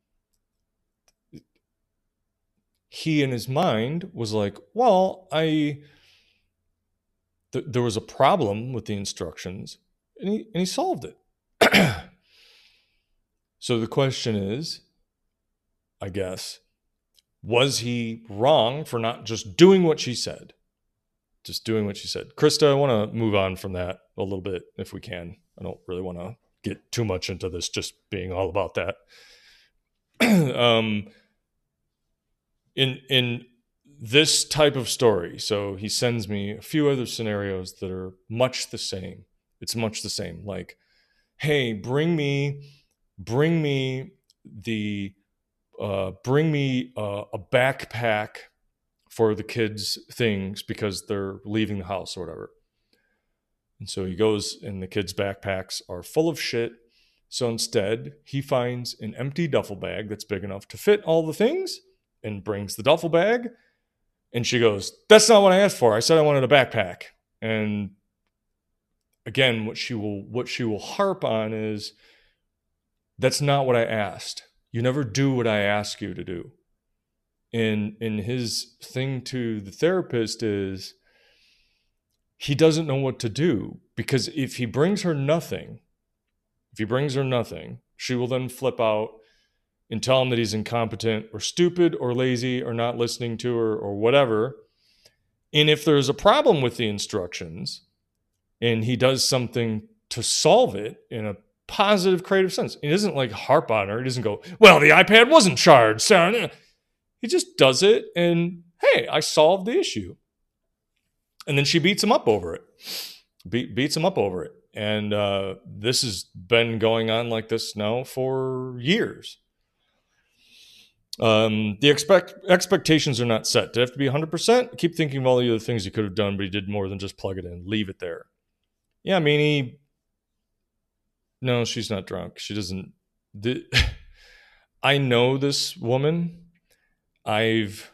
he in his mind was like, well, I th- there was a problem with the instructions, and he and he solved it. so the question is, I guess, was he wrong for not just doing what she said? Just doing what she said. Krista, I want to move on from that a little bit if we can. I don't really want to get too much into this just being all about that. um, in in this type of story, so he sends me a few other scenarios that are much the same. It's much the same. Like, hey, bring me, bring me the uh, bring me uh, a backpack for the kids' things because they're leaving the house or whatever. And so he goes, and the kids' backpacks are full of shit. So instead, he finds an empty duffel bag that's big enough to fit all the things and brings the duffel bag. And she goes, That's not what I asked for. I said I wanted a backpack. And again, what she will what she will harp on is that's not what I asked. You never do what I ask you to do. And and his thing to the therapist is he doesn't know what to do because if he brings her nothing, if he brings her nothing, she will then flip out and tell him that he's incompetent or stupid or lazy or not listening to her or whatever. And if there's a problem with the instructions and he does something to solve it in a positive, creative sense, he doesn't like harp on her. He doesn't go, well, the iPad wasn't charged. So he just does it and hey, I solved the issue. And then she beats him up over it. Be- beats him up over it. And uh, this has been going on like this now for years. Um, the expect expectations are not set. Did it have to be 100%? Keep thinking of all the other things you could have done, but he did more than just plug it in. Leave it there. Yeah, I mean, he. No, she's not drunk. She doesn't. The, I know this woman. I've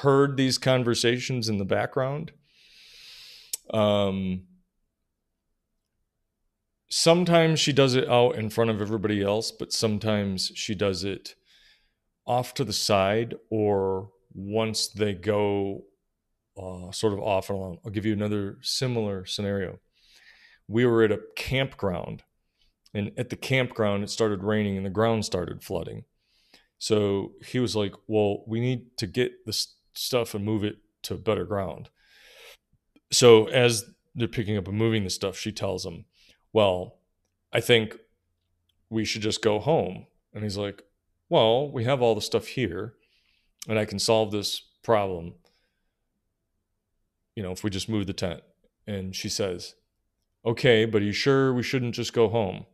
heard these conversations in the background. Um, sometimes she does it out in front of everybody else, but sometimes she does it off to the side or once they go uh, sort of off and along. I'll give you another similar scenario. We were at a campground, and at the campground, it started raining and the ground started flooding. So he was like, Well, we need to get this stuff and move it to better ground. So as they're picking up and moving the stuff, she tells him, Well, I think we should just go home. And he's like, well, we have all the stuff here and I can solve this problem. You know, if we just move the tent. And she says, okay, but are you sure we shouldn't just go home?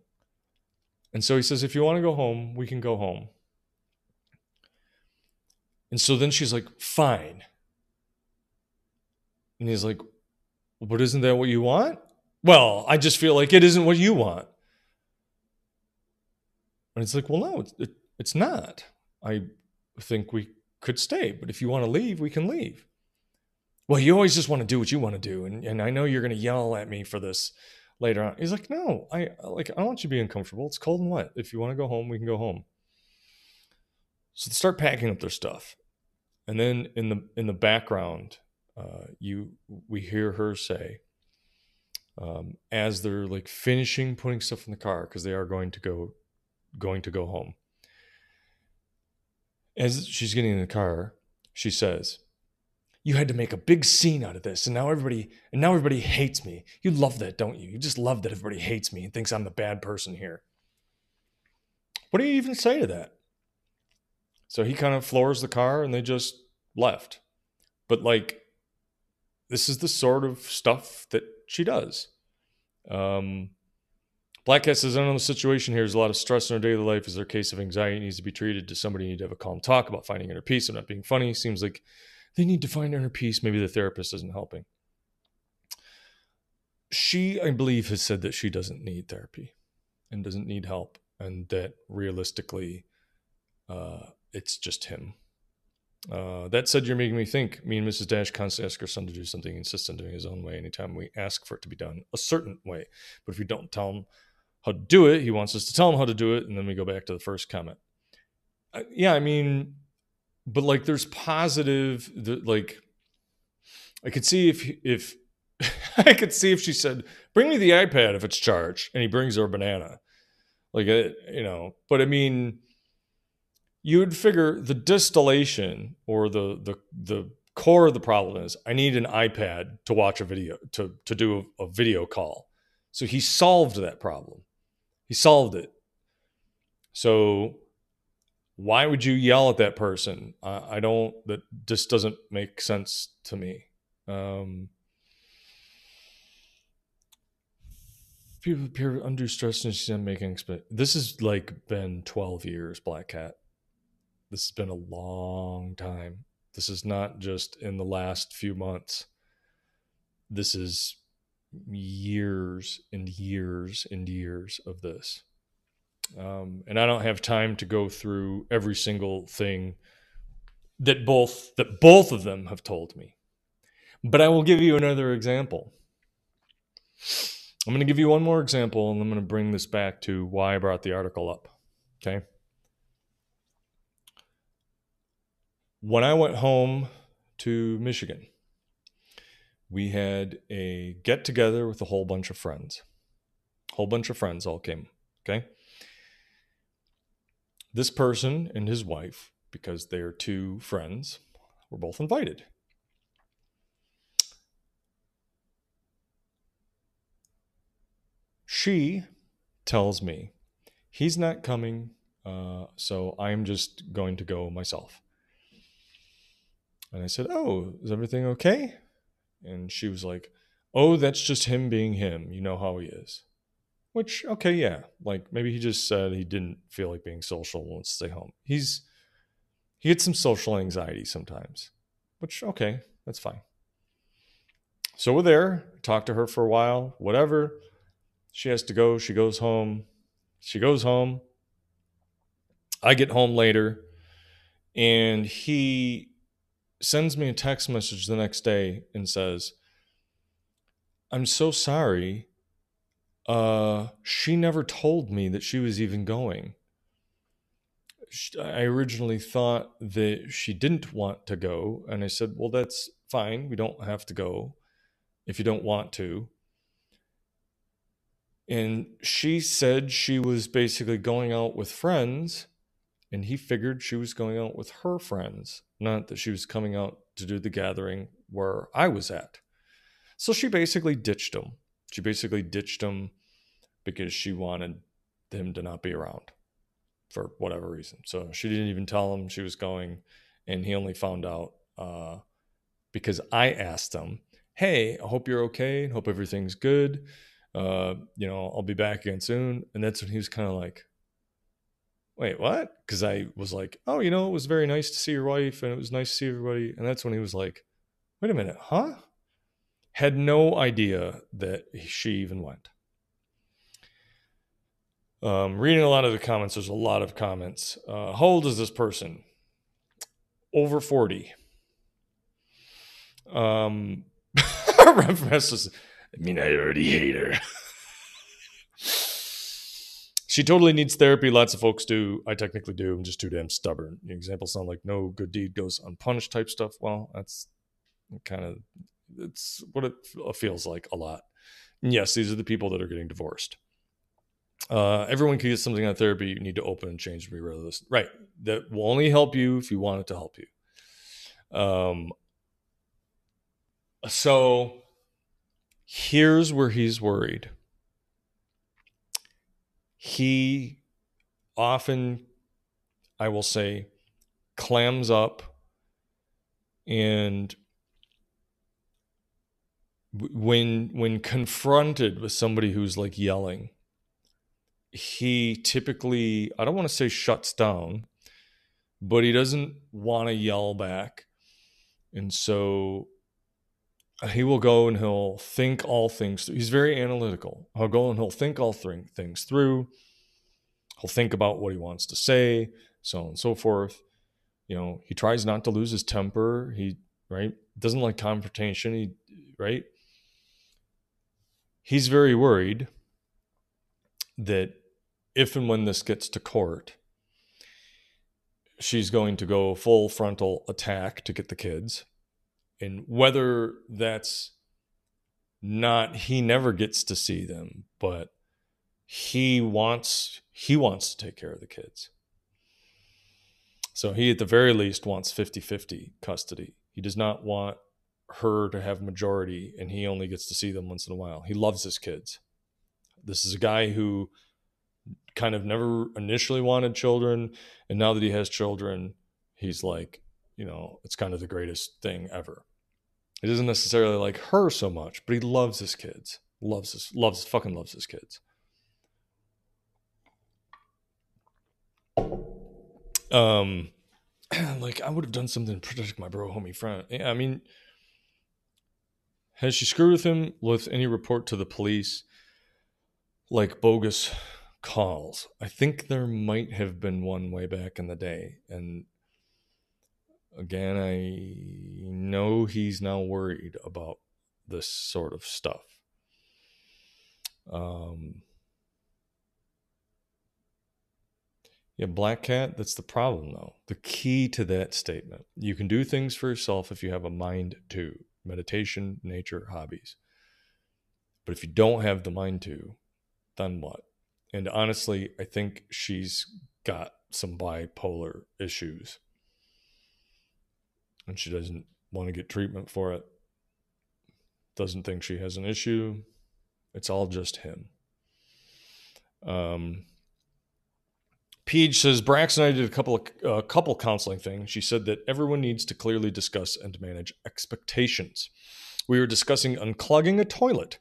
And so he says, if you want to go home, we can go home. And so then she's like, fine. And he's like, but isn't that what you want? Well, I just feel like it isn't what you want. And it's like, well, no, it, it, it's not. I think we could stay, but if you want to leave, we can leave. Well, you always just want to do what you want to do, and, and I know you're going to yell at me for this later on. He's like, no, I like I don't want you to be uncomfortable. It's cold and wet. If you want to go home, we can go home. So they start packing up their stuff, and then in the in the background, uh, you we hear her say, um, as they're like finishing putting stuff in the car because they are going to go going to go home as she's getting in the car, she says, "You had to make a big scene out of this, and now everybody and now everybody hates me. You love that, don't you? You just love that everybody hates me and thinks I'm the bad person here." What do you even say to that? So he kind of floors the car and they just left. But like this is the sort of stuff that she does. Um, Black Cat says, I know the situation here is a lot of stress in her daily life. Is there a case of anxiety needs to be treated? Does somebody need to have a calm talk about finding inner peace? I'm not being funny. Seems like they need to find inner peace. Maybe the therapist isn't helping. She, I believe, has said that she doesn't need therapy and doesn't need help, and that realistically, uh, it's just him. Uh, that said, you're making me think. Me and Mrs. Dash constantly ask our son to do something, insist on doing his own way anytime we ask for it to be done a certain way. But if we don't tell him how to do it. He wants us to tell him how to do it, and then we go back to the first comment. Uh, yeah, I mean, but like, there's positive. The, like, I could see if if I could see if she said, "Bring me the iPad if it's charged," and he brings her a banana, like uh, you know. But I mean, you would figure the distillation or the the the core of the problem is I need an iPad to watch a video to to do a, a video call. So he solved that problem. He solved it. So why would you yell at that person? I, I don't. That just doesn't make sense to me. Um, people appear under stress and she's making. This has like been twelve years. Black Cat. This has been a long time. This is not just in the last few months. This is years and years and years of this. Um, and I don't have time to go through every single thing that both that both of them have told me. But I will give you another example. I'm going to give you one more example and I'm going to bring this back to why I brought the article up. Okay? When I went home to Michigan, we had a get together with a whole bunch of friends. Whole bunch of friends all came. Okay. This person and his wife, because they're two friends, were both invited. She tells me he's not coming, uh, so I'm just going to go myself. And I said, Oh, is everything okay? And she was like, Oh, that's just him being him. You know how he is. Which, okay, yeah. Like maybe he just said he didn't feel like being social and wants to stay home. He's, he gets some social anxiety sometimes, which, okay, that's fine. So we're there, talk to her for a while, whatever. She has to go. She goes home. She goes home. I get home later and he sends me a text message the next day and says, I'm so sorry. Uh, she never told me that she was even going. I originally thought that she didn't want to go. And I said, Well, that's fine. We don't have to go if you don't want to. And she said she was basically going out with friends and he figured she was going out with her friends, not that she was coming out to do the gathering where I was at. So she basically ditched him. She basically ditched him because she wanted him to not be around for whatever reason. So she didn't even tell him she was going, and he only found out uh, because I asked him, "Hey, I hope you're okay. Hope everything's good. Uh, you know, I'll be back again soon." And that's when he was kind of like, wait, what? Because I was like, oh, you know, it was very nice to see your wife and it was nice to see everybody. And that's when he was like, wait a minute, huh? Had no idea that she even went. Um, reading a lot of the comments, there's a lot of comments. Uh, how old is this person? Over 40. Um, I mean, I already hate her. she totally needs therapy. Lots of folks do. I technically do. I'm just too damn stubborn. The examples sound like no good deed goes unpunished type stuff. Well, that's kind of it's what it feels like a lot. And yes, these are the people that are getting divorced. Uh, everyone can get something of therapy. You need to open and change and be realist. Right. That will only help you if you want it to help you. Um, so here's where he's worried he often, I will say, clams up and when when confronted with somebody who's like yelling he typically i don't want to say shuts down but he doesn't want to yell back. And so uh, he will go and he'll think all things through. he's very analytical. He'll go and he'll think all th- things through. He'll think about what he wants to say so on and so forth. You know he tries not to lose his temper. He right doesn't like confrontation. He right he's very worried that if and when this gets to court she's going to go full frontal attack to get the kids. And whether that's not he never gets to see them but he wants he wants to take care of the kids. So he at the very least wants 50-50 custody. He does not want her to have majority and he only gets to see them once in a while he loves his kids this is a guy who kind of never initially wanted children and now that he has children he's like you know, it's kind of the greatest thing ever. He doesn't necessarily like her so much, but he loves his kids. Loves his loves fucking loves his kids. Um like I would have done something to protect my bro homie friend. I mean, has she screwed with him with any report to the police, like bogus calls? I think there might have been one way back in the day, and again, I know he's now worried about this sort of stuff. Um, yeah, Black Cat, that's the problem though. The key to that statement you can do things for yourself if you have a mind to meditation, nature, hobbies. But if you don't have the mind to, then what? And honestly, I think she's got some bipolar issues. And she doesn't want to get treatment for it. Doesn't think she has an issue. It's all just him. Um, Peach says Brax and I did a couple of uh, couple counseling things. She said that everyone needs to clearly discuss and manage expectations. We were discussing unclogging a toilet.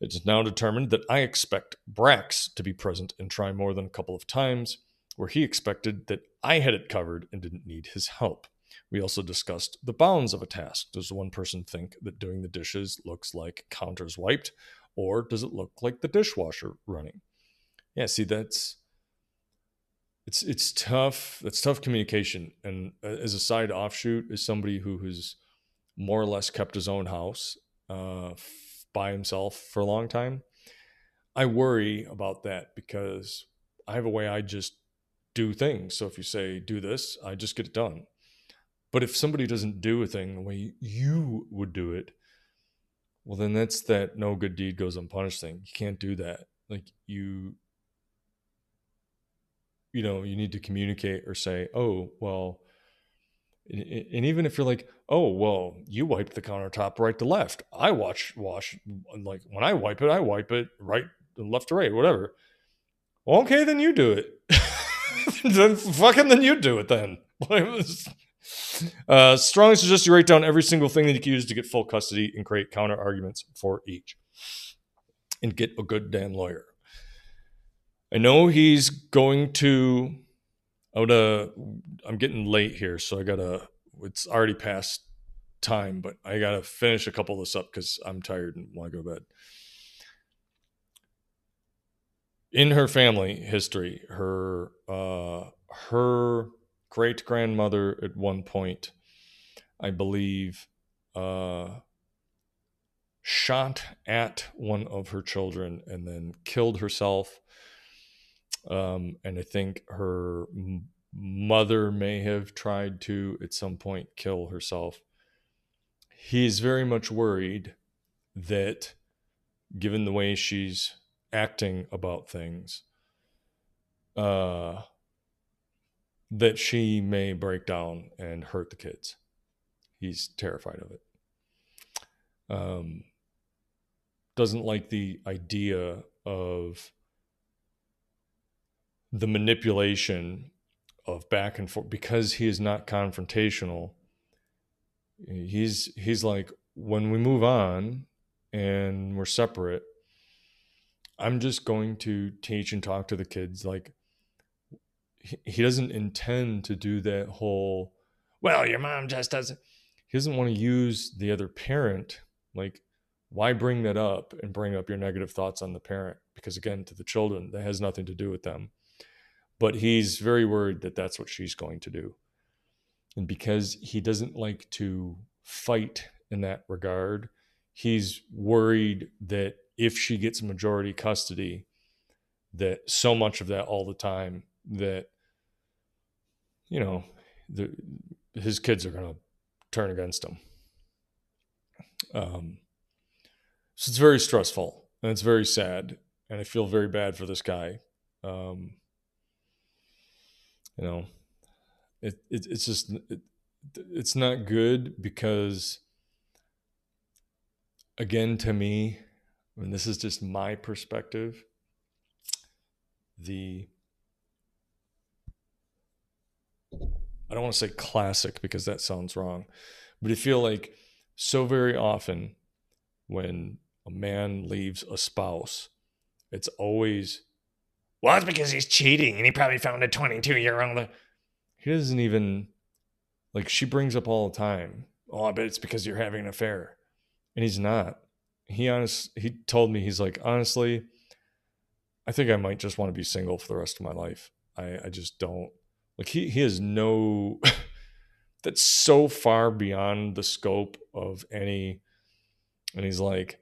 It is now determined that I expect Brax to be present and try more than a couple of times, where he expected that I had it covered and didn't need his help. We also discussed the bounds of a task. Does one person think that doing the dishes looks like counters wiped, or does it look like the dishwasher running? Yeah, see, that's it's it's tough. It's tough communication. And uh, as a side offshoot, is somebody who has more or less kept his own house uh, by himself for a long time. I worry about that because I have a way I just do things. So if you say do this, I just get it done. But if somebody doesn't do a thing the way you would do it, well, then that's that no good deed goes unpunished thing. You can't do that. Like you, you know, you need to communicate or say, oh, well, and even if you're like, oh, well, you wipe the countertop right to left. I watch wash like when I wipe it, I wipe it right left to right, whatever. Well, okay, then you do it. then fucking then you do it then. Uh, strongly suggest you write down every single thing that you can use to get full custody and create counter arguments for each. And get a good damn lawyer. I know he's going to. I'm getting late here, so I gotta. It's already past time, but I gotta finish a couple of this up because I'm tired and want to go to bed. In her family history, her uh, her great grandmother at one point, I believe, uh, shot at one of her children and then killed herself. Um, and I think her m- mother may have tried to at some point kill herself. He's very much worried that, given the way she's acting about things, uh, that she may break down and hurt the kids. He's terrified of it. Um, doesn't like the idea of the manipulation of back and forth because he is not confrontational. He's he's like when we move on and we're separate, I'm just going to teach and talk to the kids. Like he doesn't intend to do that whole well your mom just doesn't he doesn't want to use the other parent. Like why bring that up and bring up your negative thoughts on the parent? Because again to the children that has nothing to do with them but he's very worried that that's what she's going to do and because he doesn't like to fight in that regard he's worried that if she gets majority custody that so much of that all the time that you know the, his kids are going to turn against him. Um, so it's very stressful and it's very sad, and I feel very bad for this guy. Um, you know, it, it it's just it, it's not good because again to me and this is just my perspective the I don't want to say classic because that sounds wrong, but I feel like so very often when a man leaves a spouse, it's always, well, it's because he's cheating and he probably found a 22 year old. he doesn't even like she brings up all the time. Oh, I bet it's because you're having an affair. And he's not. He honest he told me he's like, honestly, I think I might just want to be single for the rest of my life. I, I just don't like he he has no that's so far beyond the scope of any and he's like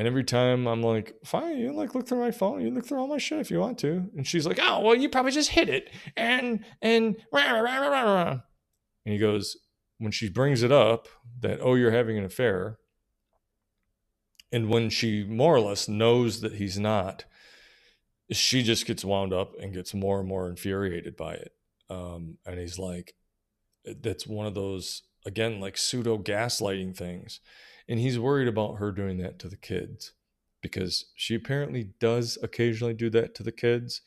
and every time I'm like, fine, you like look through my phone, you look through all my shit if you want to. And she's like, oh, well, you probably just hit it. And, and, rah, rah, rah, rah. and he goes, when she brings it up that, oh, you're having an affair, and when she more or less knows that he's not, she just gets wound up and gets more and more infuriated by it. Um, and he's like, that's one of those, again, like pseudo gaslighting things and he's worried about her doing that to the kids because she apparently does occasionally do that to the kids.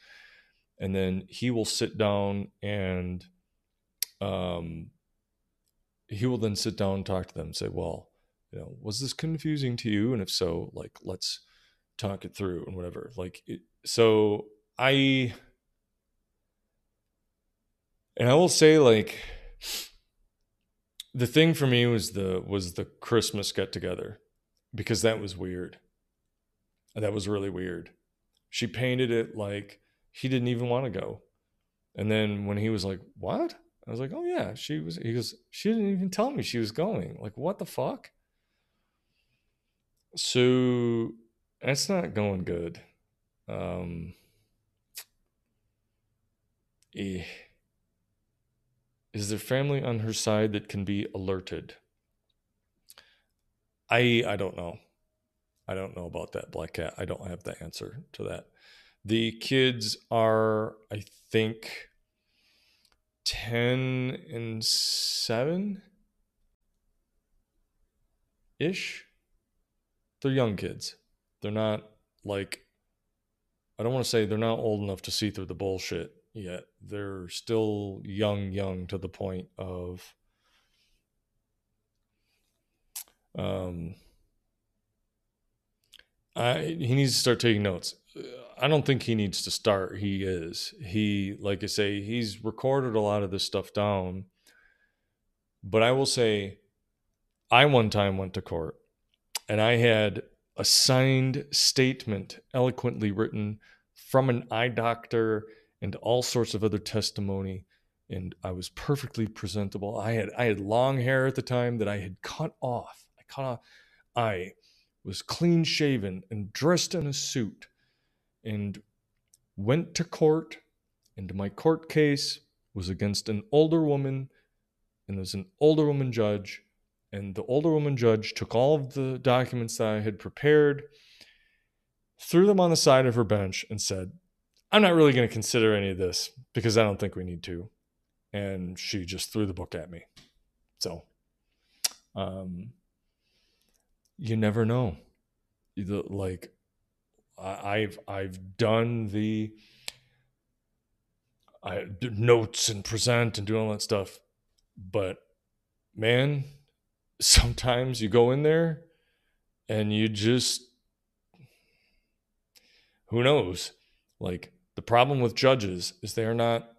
And then he will sit down and um, he will then sit down and talk to them and say, Well, you know, was this confusing to you? And if so, like, let's talk it through and whatever. Like, it, so I, and I will say, like, the thing for me was the was the Christmas get together because that was weird. That was really weird. She painted it like he didn't even want to go. And then when he was like, "What?" I was like, "Oh yeah, she was." He goes, "She didn't even tell me she was going." Like, what the fuck? So that's not going good. Um, eh. Is there family on her side that can be alerted? I I don't know. I don't know about that black cat. I don't have the answer to that. The kids are, I think, 10 and 7 ish. They're young kids. They're not like, I don't want to say they're not old enough to see through the bullshit yet. They're still young, young to the point of um I he needs to start taking notes. I don't think he needs to start. He is. He like I say, he's recorded a lot of this stuff down. But I will say I one time went to court and I had a signed statement eloquently written from an eye doctor and all sorts of other testimony and I was perfectly presentable. I had I had long hair at the time that I had cut off. I cut off. I was clean shaven and dressed in a suit and went to court and my court case was against an older woman and there's an older woman judge and the older woman judge took all of the documents that I had prepared threw them on the side of her bench and said I'm not really going to consider any of this because I don't think we need to. And she just threw the book at me. So, um, you never know. Like, I've I've done the I notes and present and do all that stuff, but man, sometimes you go in there and you just who knows like the problem with judges is they are not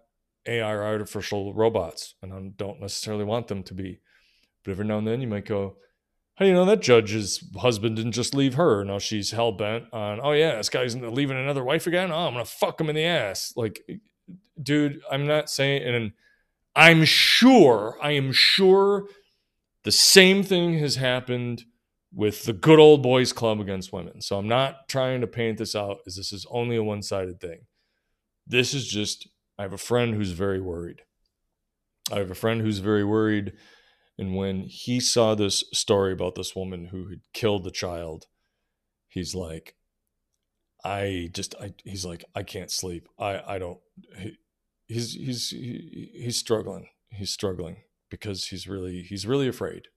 AI or artificial robots, and I don't necessarily want them to be. But every now and then you might go, How do you know that judge's husband didn't just leave her? Now she's hell bent on, Oh, yeah, this guy's leaving another wife again. Oh, I'm to fuck him in the ass. Like, dude, I'm not saying, and I'm sure, I am sure the same thing has happened with the good old boys club against women. So I'm not trying to paint this out as this is only a one sided thing. This is just, I have a friend who's very worried. I have a friend who's very worried. And when he saw this story about this woman who had killed the child, he's like, I just, I, he's like, I can't sleep. I, I don't, he, he's, he's, he, he's struggling. He's struggling because he's really, he's really afraid.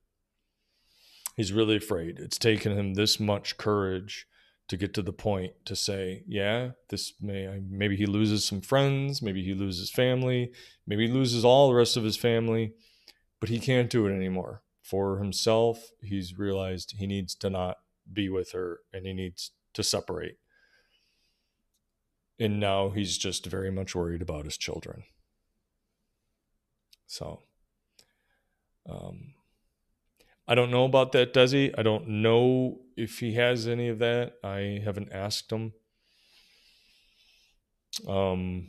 He's really afraid. It's taken him this much courage to get to the point to say, yeah, this may maybe he loses some friends, maybe he loses family, maybe he loses all the rest of his family, but he can't do it anymore. For himself, he's realized he needs to not be with her and he needs to separate. And now he's just very much worried about his children. So, um, I don't know about that, does he? I don't know if he has any of that. I haven't asked him. Um,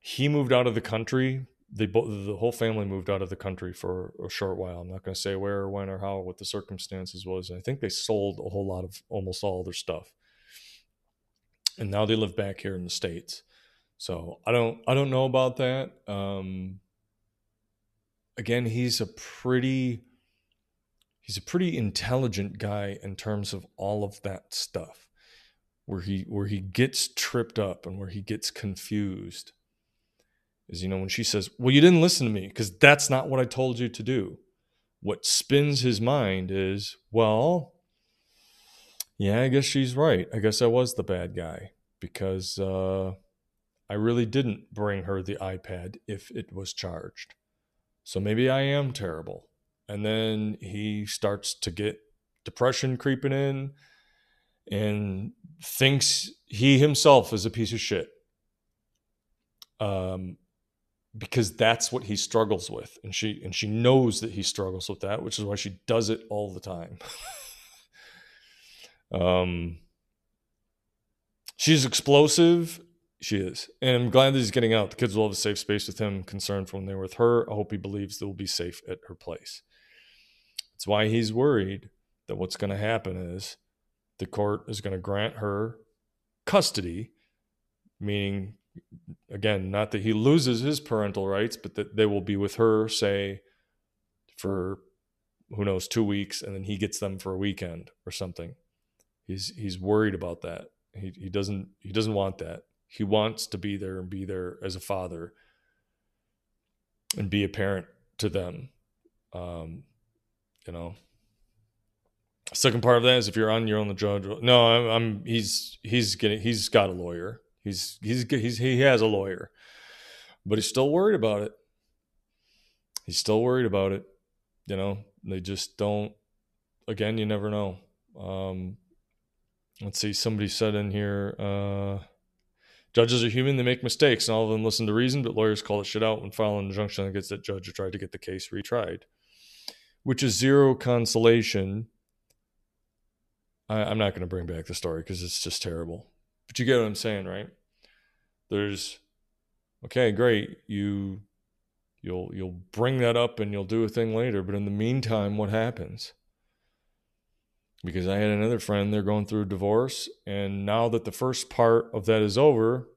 he moved out of the country. They both, the whole family moved out of the country for a short while. I'm not going to say where or when or how, what the circumstances was. I think they sold a whole lot of almost all their stuff, and now they live back here in the states. So I don't, I don't know about that. Um, again, he's a pretty, he's a pretty intelligent guy in terms of all of that stuff where he where he gets tripped up and where he gets confused is you know when she says well you didn't listen to me because that's not what i told you to do. What spins his mind is well yeah i guess she's right. I guess i was the bad guy because uh, i really didn't bring her the ipad if it was charged. So maybe i am terrible and then he starts to get depression creeping in and thinks he himself is a piece of shit. Um, because that's what he struggles with, and she and she knows that he struggles with that, which is why she does it all the time. um, she's explosive. She is, and I'm glad that he's getting out. The kids will have a safe space with him. Concerned for when they're with her. I hope he believes they'll be safe at her place. That's why he's worried that what's going to happen is the court is going to grant her custody, meaning, again, not that he loses his parental rights, but that they will be with her, say, for who knows, two weeks, and then he gets them for a weekend or something. He's he's worried about that. He he doesn't he doesn't want that. He wants to be there and be there as a father and be a parent to them. Um, you know, Second part of that is if you're on your own, the judge. No, I'm, I'm. He's he's getting. He's got a lawyer. He's he's he's he has a lawyer, but he's still worried about it. He's still worried about it. You know, they just don't. Again, you never know. Um, let's see. Somebody said in here. Uh, Judges are human; they make mistakes, and all of them listen to reason. But lawyers call it shit out when filing an injunction against that judge or try to get the case retried, which is zero consolation I, am not going to bring back the story because it's just terrible. But you get what I'm saying, right? There's okay, great. You you'll you'll bring that up and you'll do a thing later. But in the meantime, what happens? Because I had another friend, they're going through a divorce, and now that the first part of that is over,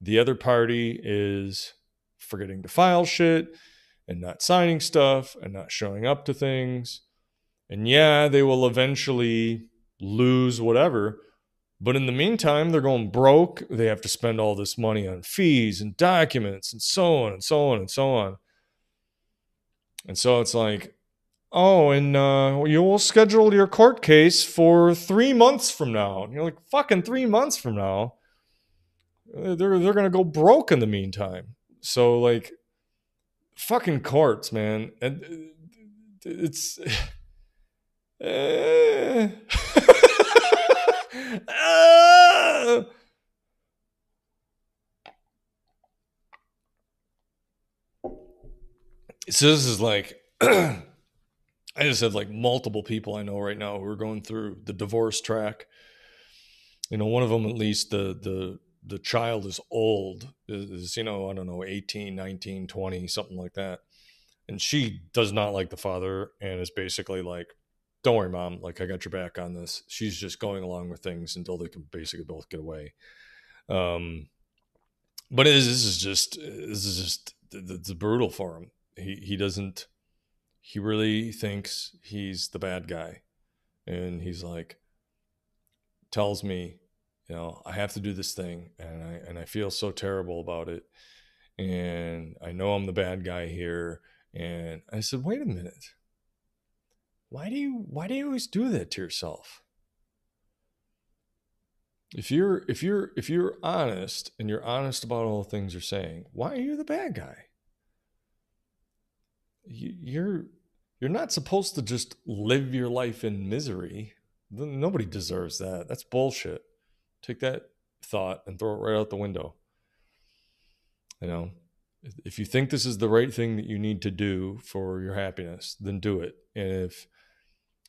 the other party is forgetting to file shit and not signing stuff and not showing up to things. And yeah, they will eventually lose whatever. But in the meantime, they're going broke. They have to spend all this money on fees and documents and so on and so on and so on. And so it's like, oh, and uh, you will schedule your court case for three months from now. And you're like, fucking three months from now. Uh, they're they're gonna go broke in the meantime. So like, fucking courts, man. And uh, it's. So this is like I just have like multiple people I know right now who are going through the divorce track. You know, one of them at least the the the child is old is you know i don't know 18 19 20 something like that and she does not like the father and is basically like don't worry, mom. Like I got your back on this. She's just going along with things until they can basically both get away. Um, but this is just this is just it's brutal for him. He he doesn't. He really thinks he's the bad guy, and he's like tells me, you know, I have to do this thing, and I and I feel so terrible about it, and I know I'm the bad guy here. And I said, wait a minute. Why do you why do you always do that to yourself? If you're if you're if you're honest and you're honest about all the things you're saying why are you the bad guy? You're you're not supposed to just live your life in misery. Nobody deserves that. That's bullshit take that thought and throw it right out the window you know if you think this is the right thing that you need to do for your happiness, then do it. And if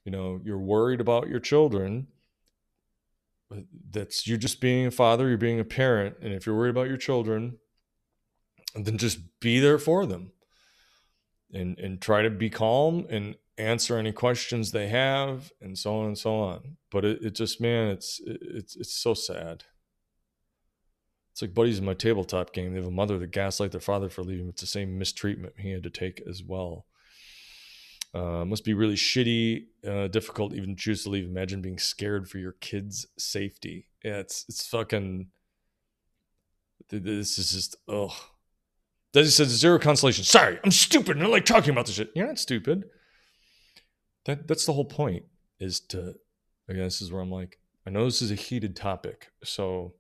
you know you're worried about your children, uh, that's you're just being a father, you're being a parent, and if you're worried about your children, then just be there for them. And and try to be calm and answer any questions they have and so on and so on. But it, it just man, it's it's it's so sad. It's like buddies in my tabletop game. They have a mother that gaslight their father for leaving. It's the same mistreatment he had to take as well. Uh, must be really shitty, uh, difficult even to choose to leave. Imagine being scared for your kids' safety. Yeah, it's it's fucking. This is just oh. Desi says zero consolation. Sorry, I'm stupid and I like talking about this shit. You're not stupid. That that's the whole point. Is to again, this is where I'm like, I know this is a heated topic, so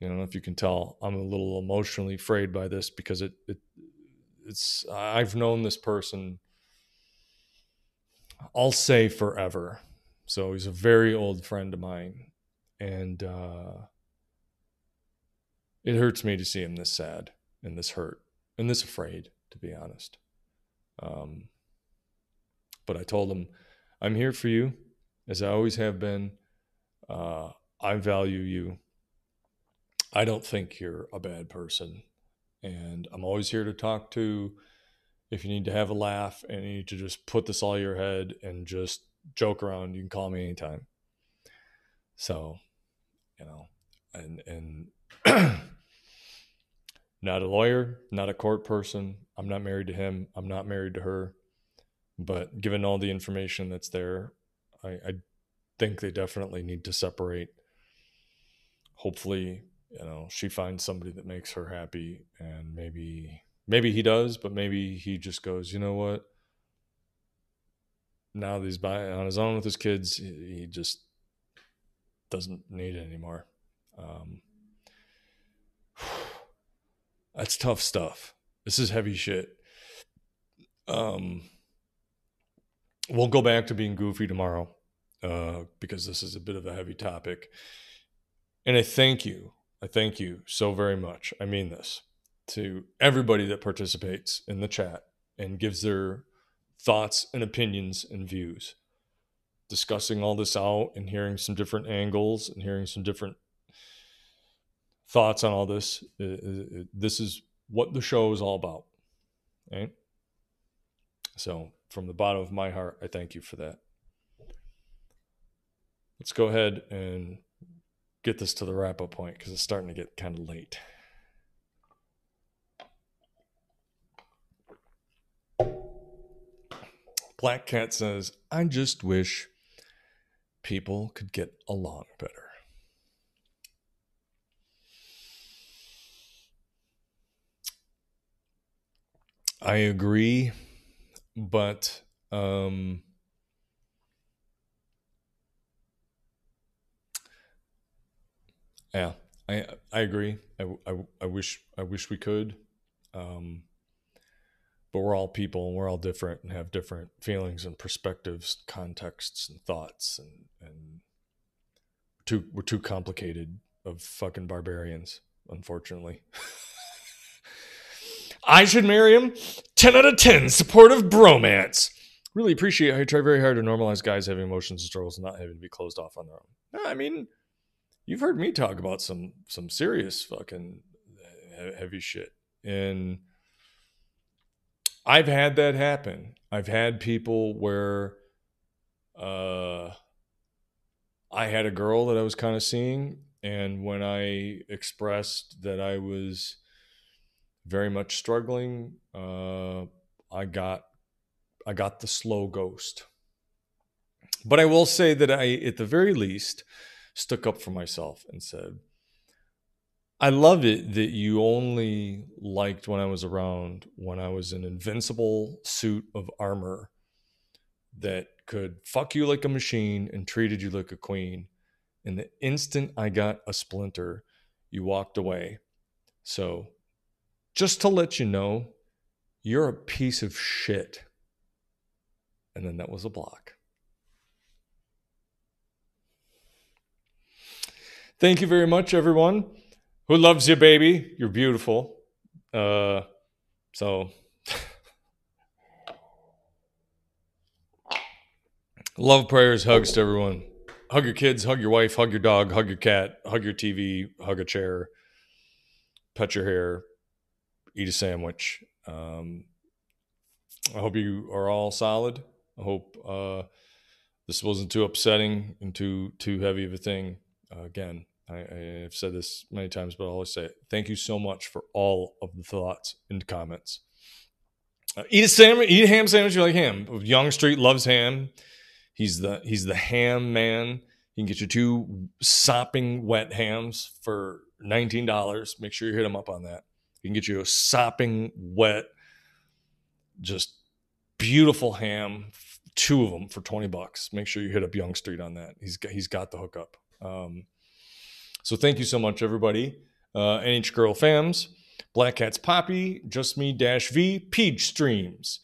you know if you can tell, I'm a little emotionally frayed by this because it it it's I've known this person I'll say forever. So he's a very old friend of mine. And uh, it hurts me to see him this sad and this hurt and this afraid, to be honest. Um, but I told him, I'm here for you, as I always have been. Uh, I value you. I don't think you're a bad person. And I'm always here to talk to if you need to have a laugh and you need to just put this all your head and just joke around, you can call me anytime. So, you know, and and not a lawyer, not a court person. I'm not married to him. I'm not married to her. But given all the information that's there, I, I think they definitely need to separate. Hopefully, you know, she finds somebody that makes her happy and maybe Maybe he does, but maybe he just goes, you know what? Now that he's by on his own with his kids, he just doesn't need it anymore. Um, that's tough stuff. This is heavy shit. Um, we'll go back to being goofy tomorrow uh, because this is a bit of a heavy topic. And I thank you. I thank you so very much. I mean this to everybody that participates in the chat and gives their thoughts and opinions and views. Discussing all this out and hearing some different angles and hearing some different thoughts on all this. This is what the show is all about. Right? So, from the bottom of my heart, I thank you for that. Let's go ahead and get this to the wrap up point because it's starting to get kind of late. Black Cat says, I just wish people could get along better. I agree, but um, yeah, I I agree. I, I, I wish I wish we could. Um, but we're all people and we're all different and have different feelings and perspectives, contexts and thoughts and and too we're too complicated of fucking barbarians, unfortunately. I should marry him. 10 out of 10 supportive bromance. Really appreciate how you try very hard to normalize guys having emotions and struggles and not having to be closed off on their own. I mean, you've heard me talk about some some serious fucking heavy shit. And I've had that happen. I've had people where uh, I had a girl that I was kind of seeing, and when I expressed that I was very much struggling, uh, I got I got the slow ghost. But I will say that I, at the very least, stuck up for myself and said, I love it that you only liked when I was around when I was an invincible suit of armor that could fuck you like a machine and treated you like a queen. And the instant I got a splinter, you walked away. So, just to let you know, you're a piece of shit. And then that was a block. Thank you very much, everyone. Who loves you, baby? You're beautiful. Uh, so love prayers, hugs to everyone. Hug your kids, hug your wife, hug your dog, hug your cat, hug your TV, hug a chair, pet your hair, eat a sandwich. Um, I hope you are all solid. I hope uh, this wasn't too upsetting and too too heavy of a thing. Uh, again, I, have said this many times, but I'll always say it. thank you so much for all of the thoughts and comments. Uh, eat a sandwich, eat a ham sandwich. You like ham? Young Street loves ham. He's the he's the ham man. You can get your two sopping wet hams for nineteen dollars. Make sure you hit him up on that. Can get you a sopping wet, just beautiful ham, two of them for twenty bucks. Make sure you hit up Young Street on that. He's got, he's got the hookup. Um, so thank you so much, everybody. Uh, NH Girl fams, Black Cats Poppy, Just Me Dash V, Peach Streams,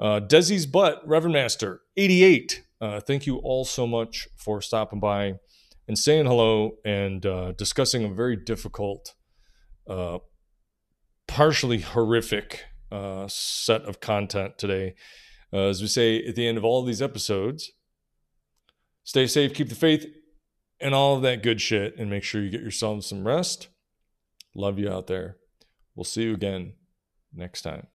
uh, Desi's Butt, Reverend Master, 88. Uh, thank you all so much for stopping by and saying hello and uh, discussing a very difficult, uh, partially horrific uh, set of content today. Uh, as we say at the end of all of these episodes, stay safe, keep the faith, and all of that good shit. And make sure you get yourself some rest. Love you out there. We'll see you again next time.